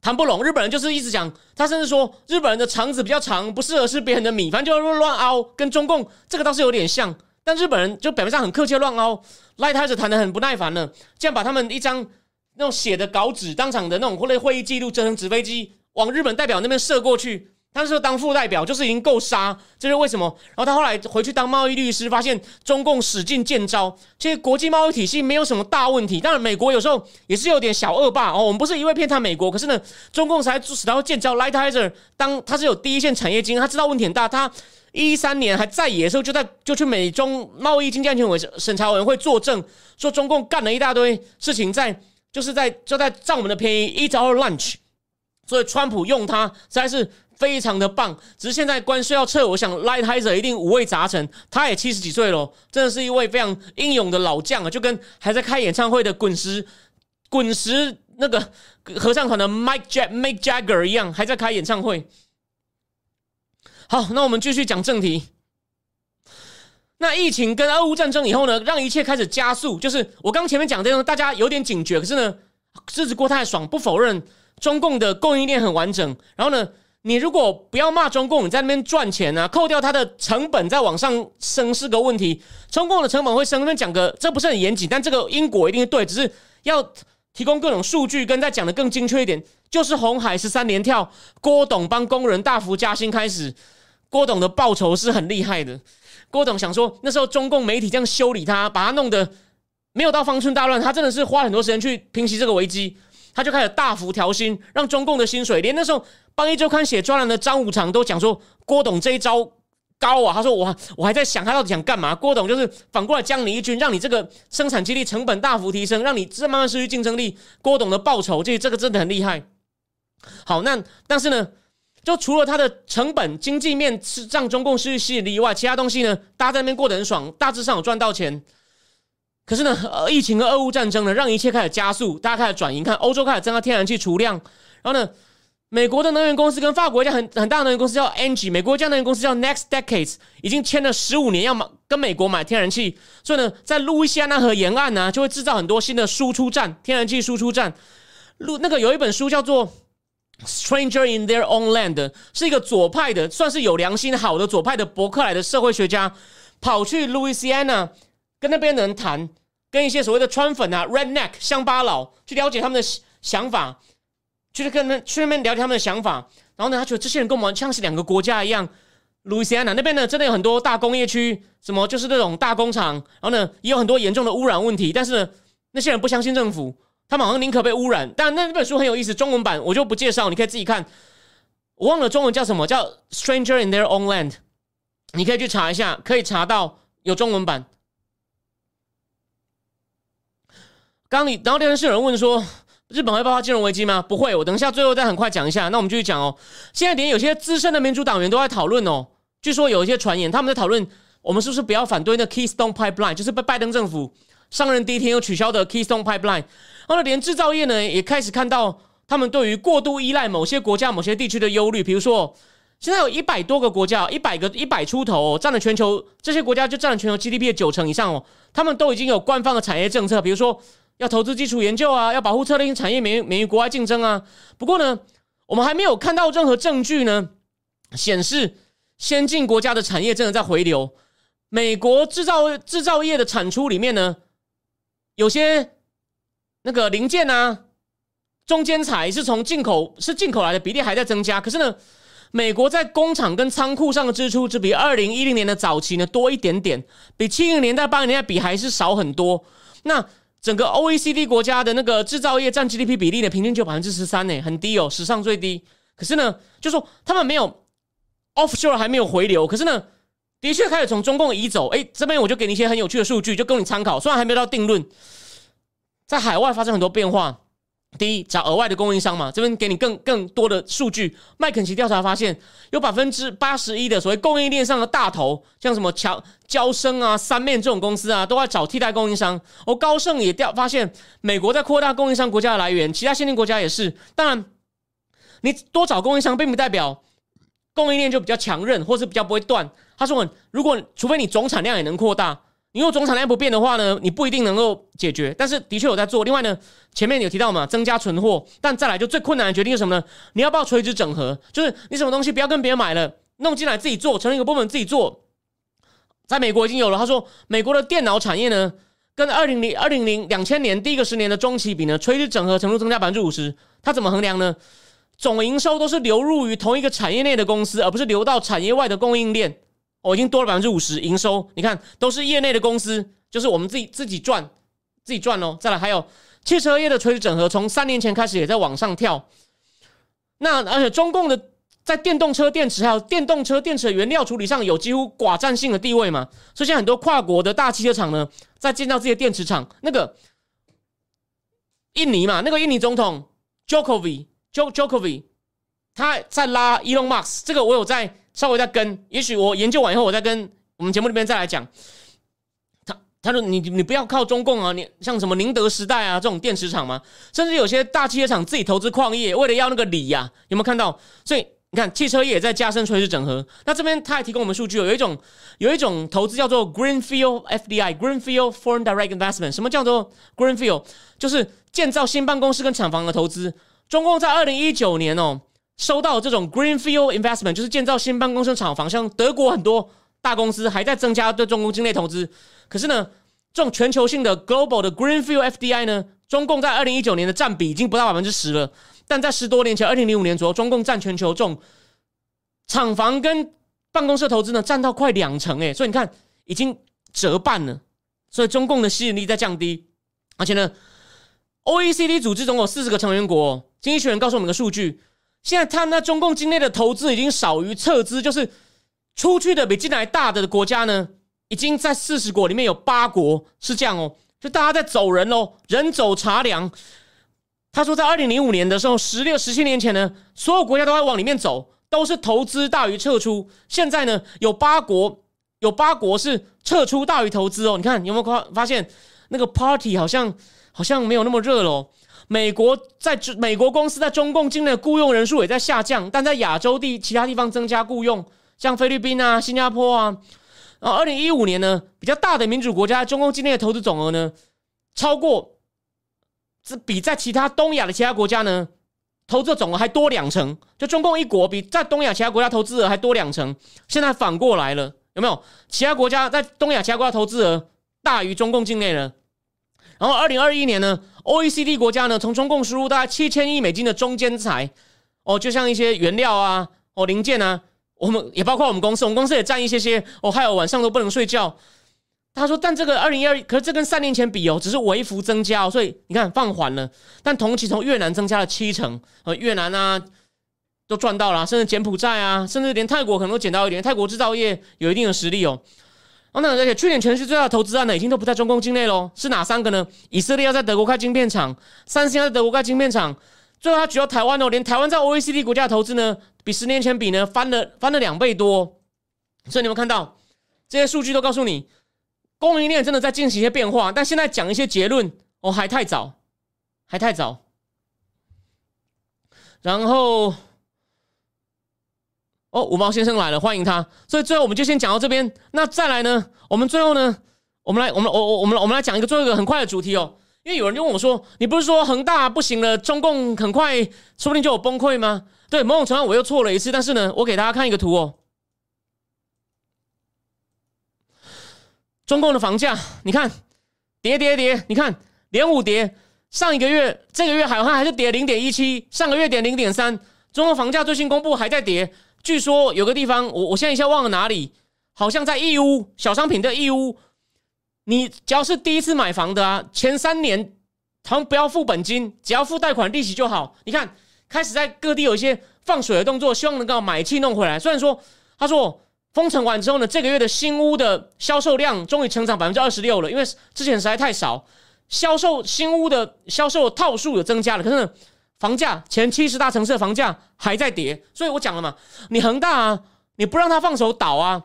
谈不拢，日本人就是一直讲，他甚至说日本人的肠子比较长，不适合吃别人的米，反正就乱凹，跟中共这个倒是有点像，但日本人就表面上很客气乱凹，赖太子谈的很不耐烦了，这样把他们一张那种写的稿纸，当场的那种或者会议记录折成纸飞机，往日本代表那边射过去。他说当副代表就是已经够杀，这是为什么？然后他后来回去当贸易律师，发现中共使劲建招，其实国际贸易体系没有什么大问题。当然，美国有时候也是有点小恶霸哦。我们不是一味偏袒美国，可是呢，中共才使到建招。Lightizer 当他是有第一线产业经验，他知道问题很大。他一三年还在野的时候，就在就去美中贸易经济安全委审查委员会作证，说中共干了一大堆事情，在就是在就在占我们的便宜，eat or lunch。所以川普用他实在是。非常的棒，只是现在关税要撤，我想 Lightizer 一定五味杂陈。他也七十几岁了，真的是一位非常英勇的老将啊，就跟还在开演唱会的滚石滚石那个 合唱团的 Mike Jack Mike Jagger 一样，还在开演唱会。好，那我们继续讲正题。那疫情跟俄乌战争以后呢，让一切开始加速。就是我刚前面讲的，种，大家有点警觉，可是呢，日子过太爽，不否认中共的供应链很完整，然后呢。你如果不要骂中共，你在那边赚钱啊，扣掉它的成本再往上升是个问题。中共的成本会升，那边讲个这不是很严谨，但这个因果一定是对，只是要提供各种数据，跟再讲的更精确一点。就是红海十三连跳，郭董帮工人大幅加薪开始，郭董的报酬是很厉害的。郭董想说，那时候中共媒体这样修理他，把他弄得没有到方寸大乱，他真的是花很多时间去平息这个危机。他就开始大幅调薪，让中共的薪水，连那时候帮一周刊写专栏的张五常都讲说郭董这一招高啊。他说我我还在想他到底想干嘛。郭董就是反过来将你一军，让你这个生产基地成本大幅提升，让你这慢慢失去竞争力。郭董的报酬，这这个真的很厉害。好，那但是呢，就除了他的成本经济面是让中共失去吸引力以外，其他东西呢，大家在那边过得很爽，大致上有赚到钱。可是呢，呃，疫情和俄乌战争呢，让一切开始加速，大家开始转移，看欧洲开始增加天然气储量，然后呢，美国的能源公司跟法国一家很很大的能源公司叫 Engie，美国一家能源公司叫 Next Decades，已经签了十五年要买跟美国买天然气，所以呢，在路易斯安那河沿岸呢，就会制造很多新的输出站，天然气输出站。路那个有一本书叫做《Stranger in Their Own Land》，是一个左派的，算是有良心好的左派的伯克莱的社会学家，跑去路易斯安那跟那边的人谈。跟一些所谓的川粉啊、redneck 乡巴佬去了解他们的想法，去跟他去那边了解他们的想法，然后呢，他觉得这些人跟我们像是两个国家一样。路易斯安那那边呢，真的有很多大工业区，什么就是那种大工厂，然后呢，也有很多严重的污染问题。但是呢，那些人不相信政府，他们好像宁可被污染。但那本书很有意思，中文版我就不介绍，你可以自己看。我忘了中文叫什么，叫《Stranger in Their Own Land》，你可以去查一下，可以查到有中文版。刚你，然后电视有人问说，日本会爆发金融危机吗？不会，我等一下最后再很快讲一下。那我们继续讲哦。现在连有些资深的民主党员都在讨论哦。据说有一些传言，他们在讨论，我们是不是不要反对那 Keystone Pipeline，就是被拜登政府上任第一天又取消的 Keystone Pipeline。然后连制造业呢，也开始看到他们对于过度依赖某些国家、某些地区的忧虑。比如说，现在有一百多个国家，一百个一百出头，占了全球这些国家就占了全球 GDP 的九成以上哦。他们都已经有官方的产业政策，比如说。要投资基础研究啊，要保护特定产业免免于国外竞争啊。不过呢，我们还没有看到任何证据呢，显示先进国家的产业真的在回流。美国制造制造业的产出里面呢，有些那个零件啊，中间材是从进口是进口来的比例还在增加。可是呢，美国在工厂跟仓库上的支出只比二零一零年的早期呢多一点点，比七零年代、八零年代比还是少很多。那整个 OECD 国家的那个制造业占 GDP 比例呢，平均就百分之十三呢，很低哦，史上最低。可是呢，就说他们没有 offshore 还没有回流，可是呢，的确开始从中共移走。哎，这边我就给你一些很有趣的数据，就供你参考。虽然还没到定论，在海外发生很多变化。第一，找额外的供应商嘛，这边给你更更多的数据。麦肯锡调查发现，有百分之八十一的所谓供应链上的大头，像什么乔交生啊、三面这种公司啊，都在找替代供应商。而高盛也调发现，美国在扩大供应商国家的来源，其他先进国家也是。当然，你多找供应商，并不代表供应链就比较强韧，或是比较不会断。他说，如果除非你总产量也能扩大。你果总产量不变的话呢，你不一定能够解决。但是的确有在做。另外呢，前面有提到嘛，增加存货。但再来就最困难的决定是什么呢？你要不要垂直整合？就是你什么东西不要跟别人买了，弄进来自己做，成立一个部门自己做。在美国已经有了。他说，美国的电脑产业呢，跟二零零二零零两千年第一个十年的中期比呢，垂直整合程度增加百分之五十。它怎么衡量呢？总营收都是流入于同一个产业内的公司，而不是流到产业外的供应链。我已经多了百分之五十营收，你看都是业内的公司，就是我们自己自己赚，自己赚哦。再来还有汽车业的垂直整合，从三年前开始也在往上跳。那而且中共的在电动车电池还有电动车电池的原料处理上有几乎寡占性的地位嘛，所以现在很多跨国的大汽车厂呢，在建造自己的电池厂。那个印尼嘛，那个印尼总统 Jokowi，Jo Jokowi，他在拉 Elon Musk，这个我有在。稍微再跟，也许我研究完以后，我再跟我们节目里面再来讲。他他说你你不要靠中共啊，你像什么宁德时代啊这种电池厂吗，甚至有些大汽车厂自己投资矿业，为了要那个锂呀，有没有看到？所以你看汽车业也在加深垂直整合。那这边他还提供我们数据，有一种有一种投资叫做 Greenfield FDI，Greenfield Foreign Direct Investment。什么叫做 Greenfield？就是建造新办公室跟厂房的投资。中共在二零一九年哦。收到这种 greenfield investment，就是建造新办公室厂房，像德国很多大公司还在增加对中共境内投资。可是呢，这种全球性的 global 的 greenfield FDI 呢，中共在二零一九年的占比已经不到百分之十了。但在十多年前，二零零五年左右，中共占全球这种厂房跟办公室投资呢，占到快两成诶。所以你看，已经折半了。所以中共的吸引力在降低。而且呢，OECD 组织总有四十个成员国，经济学人告诉我们个数据。现在他那中共境内的投资已经少于撤资，就是出去的比进来大的国家呢，已经在四十国里面有八国是这样哦，就大家在走人喽，人走茶凉。他说，在二零零五年的时候，十六十七年前呢，所有国家都在往里面走，都是投资大于撤出。现在呢，有八国有八国是撤出大于投资哦。你看有没有发发现那个 party 好像好像没有那么热喽？美国在美国公司在中共境内的雇佣人数也在下降，但在亚洲地其他地方增加雇佣，像菲律宾啊、新加坡啊。然后，二零一五年呢，比较大的民主国家中共境内的投资总额呢，超过这比在其他东亚的其他国家呢，投资总额还多两成。就中共一国比在东亚其他国家投资额还多两成。现在反过来了，有没有？其他国家在东亚其他国家投资额大于中共境内了。然后，二零二一年呢，OECD 国家呢从中共输入大概七千亿美金的中间财，哦，就像一些原料啊，哦零件啊，我们也包括我们公司，我们公司也占一些些，哦，还有晚上都不能睡觉。他说，但这个二零一二，可是这跟三年前比哦，只是微幅增加哦，所以你看放缓了。但同期从越南增加了七成，呃，越南啊都赚到了，甚至柬埔寨啊，甚至连泰国可能都捡到一点，泰国制造业有一定的实力哦。哦，那而且去年全世界最大的投资案呢，已经都不在中共境内喽。是哪三个呢？以色列要在德国开晶片厂，三星要在德国开晶片厂，最后他举到台湾哦，连台湾在 OECD 国家的投资呢，比十年前比呢翻了翻了两倍多。所以你们看到这些数据都告诉你，供应链真的在进行一些变化。但现在讲一些结论哦，还太早，还太早。然后。哦，五毛先生来了，欢迎他。所以最后我们就先讲到这边。那再来呢？我们最后呢？我们来，我们我我我们我们来讲一个最后一个很快的主题哦。因为有人就问我说：“你不是说恒大不行了，中共很快说不定就有崩溃吗？”对，某种程度我又错了一次。但是呢，我给大家看一个图哦。中共的房价，你看跌跌跌，你看连五跌。上一个月，这个月好像还是跌零点一七，上个月跌零点三。中国房价最新公布还在跌。据说有个地方，我我现在一下忘了哪里，好像在义乌小商品的义乌，你只要是第一次买房的啊，前三年好像不要付本金，只要付贷款利息就好。你看，开始在各地有一些放水的动作，希望能够买气弄回来。虽然说他说封城完之后呢，这个月的新屋的销售量终于成长百分之二十六了，因为之前实在太少，销售新屋的销售套数有增加了，可是呢。房价前七十大城市的房价还在跌，所以我讲了嘛，你恒大啊，你不让他放手倒啊，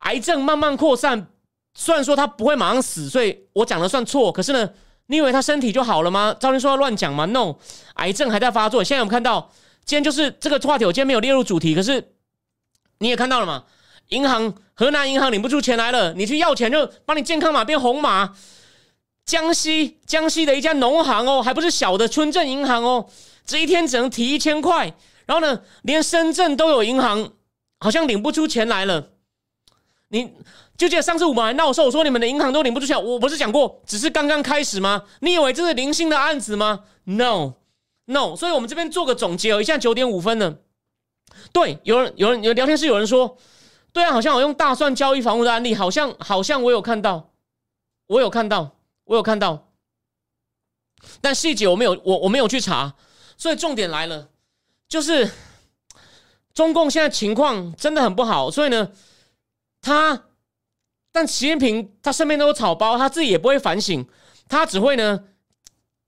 癌症慢慢扩散，虽然说他不会马上死，所以我讲的算错，可是呢，你以为他身体就好了吗？赵林说要乱讲吗？No，癌症还在发作。现在我们看到，今天就是这个话题，我今天没有列入主题，可是你也看到了嘛，银行河南银行领不出钱来了，你去要钱就把你健康码变红码。江西江西的一家农行哦，还不是小的村镇银行哦。这一天只能提一千块，然后呢，连深圳都有银行好像领不出钱来了。你就记得上次我们还闹时候说你们的银行都领不出钱，我不是讲过，只是刚刚开始吗？你以为这是零星的案子吗？No，No。所以我们这边做个总结哦，一下九点五分了。对，有人有人有聊天室有人说，对啊，好像我用大蒜交易房屋的案例，好像好像我有看到，我有看到，我有看到，但细节我没有，我我没有去查。所以重点来了，就是中共现在情况真的很不好。所以呢，他但习近平他身边都有草包，他自己也不会反省，他只会呢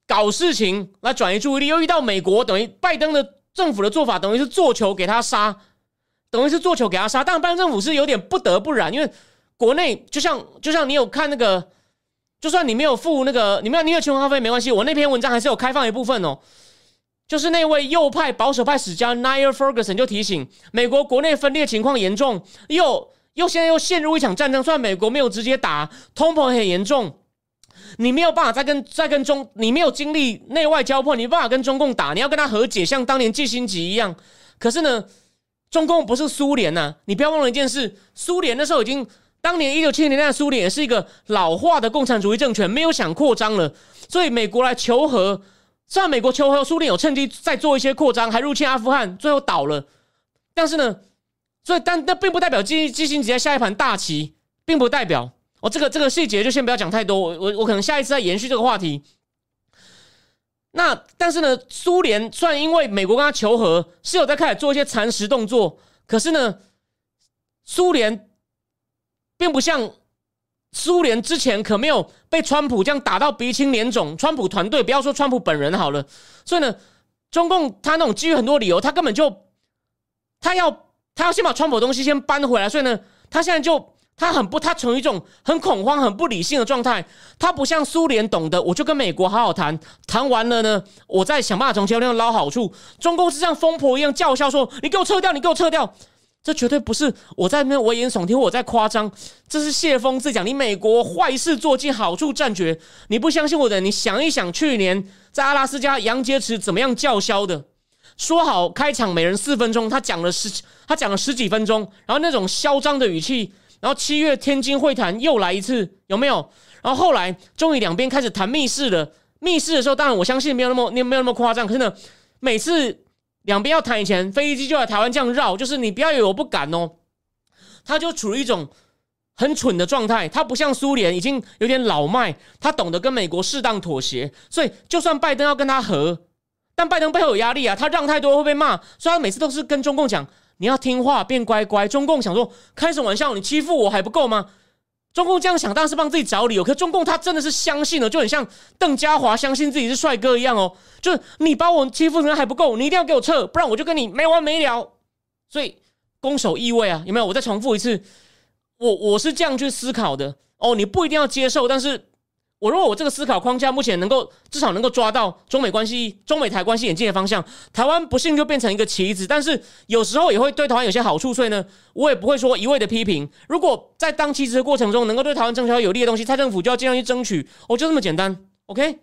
搞事情来转移注意力。又遇到美国，等于拜登的政府的做法，等于是做球给他杀，等于是做球给他杀。但拜登政府是有点不得不然，因为国内就像就像你有看那个，就算你没有付那个，你没有你有钱花费没关系，我那篇文章还是有开放一部分哦。就是那位右派保守派史家 Niall Ferguson 就提醒，美国国内分裂情况严重，又又现在又陷入一场战争。虽然美国没有直接打，通膨很严重，你没有办法再跟再跟中，你没有经历内外交迫，你没办法跟中共打，你要跟他和解，像当年季辛吉一样。可是呢，中共不是苏联呐，你不要忘了一件事，苏联那时候已经，当年一九七零年代苏联也是一个老化的共产主义政权，没有想扩张了，所以美国来求和。虽然美国求和，苏联有趁机再做一些扩张，还入侵阿富汗，最后倒了。但是呢，所以但那并不代表基基辛吉在下一盘大棋，并不代表哦。这个这个细节就先不要讲太多，我我我可能下一次再延续这个话题。那但是呢，苏联虽然因为美国跟他求和，是有在开始做一些蚕食动作，可是呢，苏联并不像。苏联之前可没有被川普这样打到鼻青脸肿，川普团队不要说川普本人好了，所以呢，中共他那种基于很多理由，他根本就他要他要先把川普东西先搬回来，所以呢，他现在就他很不他处于一种很恐慌、很不理性的状态，他不像苏联懂得，我就跟美国好好谈谈完了呢，我再想办法从其他地方捞好处。中共是像疯婆一样叫嚣说：“你给我撤掉，你给我撤掉。”这绝对不是我在那边危言耸听，我在夸张。这是谢峰自讲，你美国坏事做尽，好处占绝。你不相信我的，你想一想，去年在阿拉斯加杨洁篪怎么样叫嚣的？说好开场每人四分钟，他讲了十，他讲了十几分钟，然后那种嚣张的语气。然后七月天津会谈又来一次，有没有？然后后来终于两边开始谈密室了。密室的时候，当然我相信没有那么，没有那么夸张。可是呢，每次。两边要谈以前，飞机就在台湾这样绕，就是你不要以为我不敢哦。他就处于一种很蠢的状态，他不像苏联已经有点老迈，他懂得跟美国适当妥协，所以就算拜登要跟他和，但拜登背后有压力啊，他让太多会被骂，所以他每次都是跟中共讲你要听话变乖乖。中共想说开什么玩笑，你欺负我还不够吗？中共这样想当然是帮自己找理由，可中共他真的是相信了，就很像邓家华相信自己是帅哥一样哦。就是你把我欺负人还不够，你一定要给我撤，不然我就跟你没完没了。所以攻守意味啊，有没有？我再重复一次，我我是这样去思考的哦。你不一定要接受，但是。我如果我这个思考框架目前能够至少能够抓到中美关系、中美台关系演进的方向。台湾不幸就变成一个棋子，但是有时候也会对台湾有些好处，所以呢，我也不会说一味的批评。如果在当棋子的过程中能够对台湾政策有利的东西，蔡政府就要尽量去争取。哦，就这么简单。OK。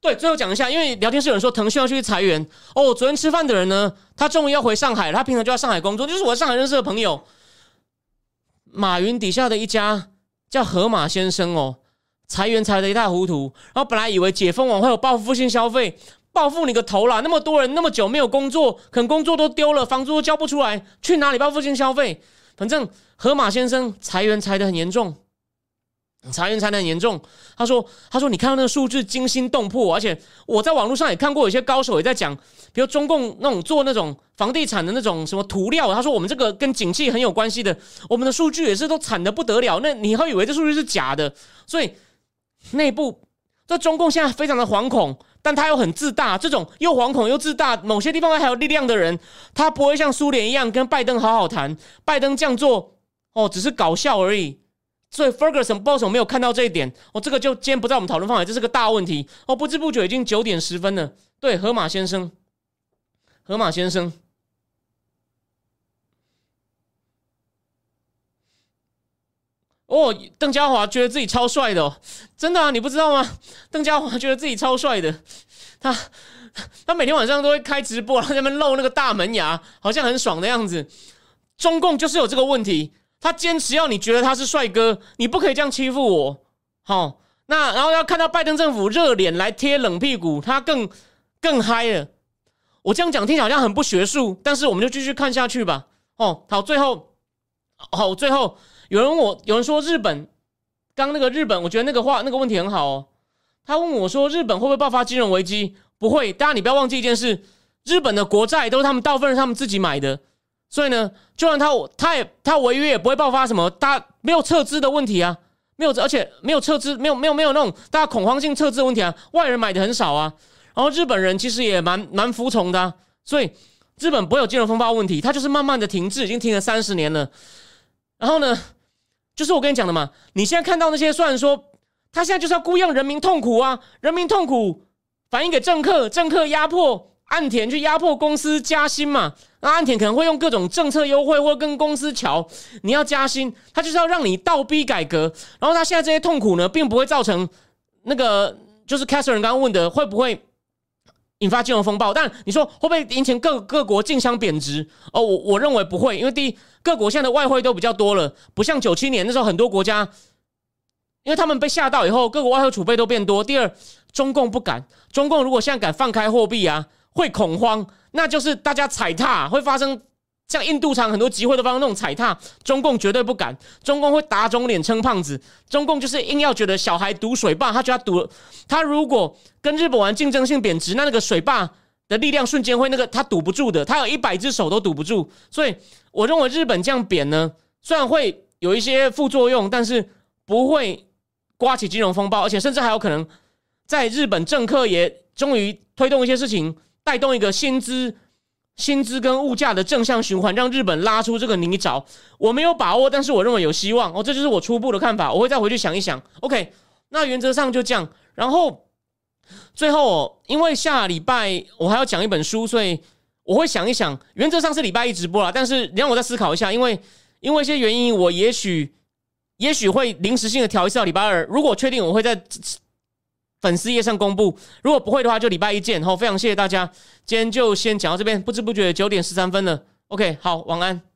对，最后讲一下，因为聊天室有人说腾讯要去裁员。哦，昨天吃饭的人呢，他终于要回上海。他平常就在上海工作，就是我在上海认识的朋友，马云底下的一家。叫河马先生哦，裁员裁的一塌糊涂。然后本来以为解封完会有报复性消费，报复你个头啦！那么多人那么久没有工作，可能工作都丢了，房租都交不出来，去哪里报复性消费？反正河马先生裁员裁的很严重。裁员裁的很严重，他说：“他说你看到那个数字惊心动魄，而且我在网络上也看过，有些高手也在讲，比如中共那种做那种房地产的那种什么涂料，他说我们这个跟景气很有关系的，我们的数据也是都惨的不得了。那你会以为这数据是假的，所以内部这中共现在非常的惶恐，但他又很自大，这种又惶恐又自大，某些地方还有力量的人，他不会像苏联一样跟拜登好好谈，拜登这样做哦，只是搞笑而已。”所以 Ferguson 不知道什么没有看到这一点哦，这个就今天不在我们讨论范围，这是个大问题哦。不知不觉已经九点十分了。对，河马先生，河马先生，哦，邓家华觉得自己超帅的，哦，真的啊，你不知道吗？邓家华觉得自己超帅的，他他每天晚上都会开直播，然后在那边露那个大门牙，好像很爽的样子。中共就是有这个问题。他坚持要你觉得他是帅哥，你不可以这样欺负我。好，那然后要看到拜登政府热脸来贴冷屁股，他更更嗨了。我这样讲听起来好像很不学术，但是我们就继续看下去吧。哦，好，最后，好，最后有人问我，有人说日本刚那个日本，我觉得那个话那个问题很好哦。他问我说，日本会不会爆发金融危机？不会，大家你不要忘记一件事，日本的国债都是他们大部分是他们自己买的。所以呢，就算他他也他违约也不会爆发什么大没有撤资的问题啊，没有而且没有撤资，没有没有没有那种大家恐慌性撤资的问题啊，外人买的很少啊，然后日本人其实也蛮蛮服从的，所以日本不会有金融风暴问题，它就是慢慢的停滞，已经停了三十年了。然后呢，就是我跟你讲的嘛，你现在看到那些，虽然说他现在就是要故意让人民痛苦啊，人民痛苦反映给政客，政客压迫岸田去压迫公司加薪嘛。那安田可能会用各种政策优惠，或跟公司瞧，你要加薪，他就是要让你倒逼改革。然后他现在这些痛苦呢，并不会造成那个，就是 Catherine 刚刚问的，会不会引发金融风暴？但你说会不会引起各各国竞相贬值？哦，我我认为不会，因为第一，各国现在的外汇都比较多了，不像九七年那时候很多国家，因为他们被吓到以后，各国外汇储备都变多。第二，中共不敢，中共如果现在敢放开货币啊，会恐慌。那就是大家踩踏会发生，像印度场很多集会都发生那种踩踏，中共绝对不敢，中共会打肿脸撑胖子，中共就是硬要觉得小孩堵水坝，他觉得堵，他如果跟日本玩竞争性贬值，那那个水坝的力量瞬间会那个他堵不住的，他有一百只手都堵不住，所以我认为日本这样贬呢，虽然会有一些副作用，但是不会刮起金融风暴，而且甚至还有可能在日本政客也终于推动一些事情。带动一个薪资、薪资跟物价的正向循环，让日本拉出这个泥沼。我没有把握，但是我认为有希望。哦，这就是我初步的看法。我会再回去想一想。OK，那原则上就这样。然后最后，因为下礼拜我还要讲一本书，所以我会想一想。原则上是礼拜一直播了，但是你让我再思考一下，因为因为一些原因，我也许也许会临时性的调一次到礼拜二。如果确定，我会在。粉丝页上公布，如果不会的话，就礼拜一见。好，非常谢谢大家，今天就先讲到这边，不知不觉九点十三分了。OK，好，晚安。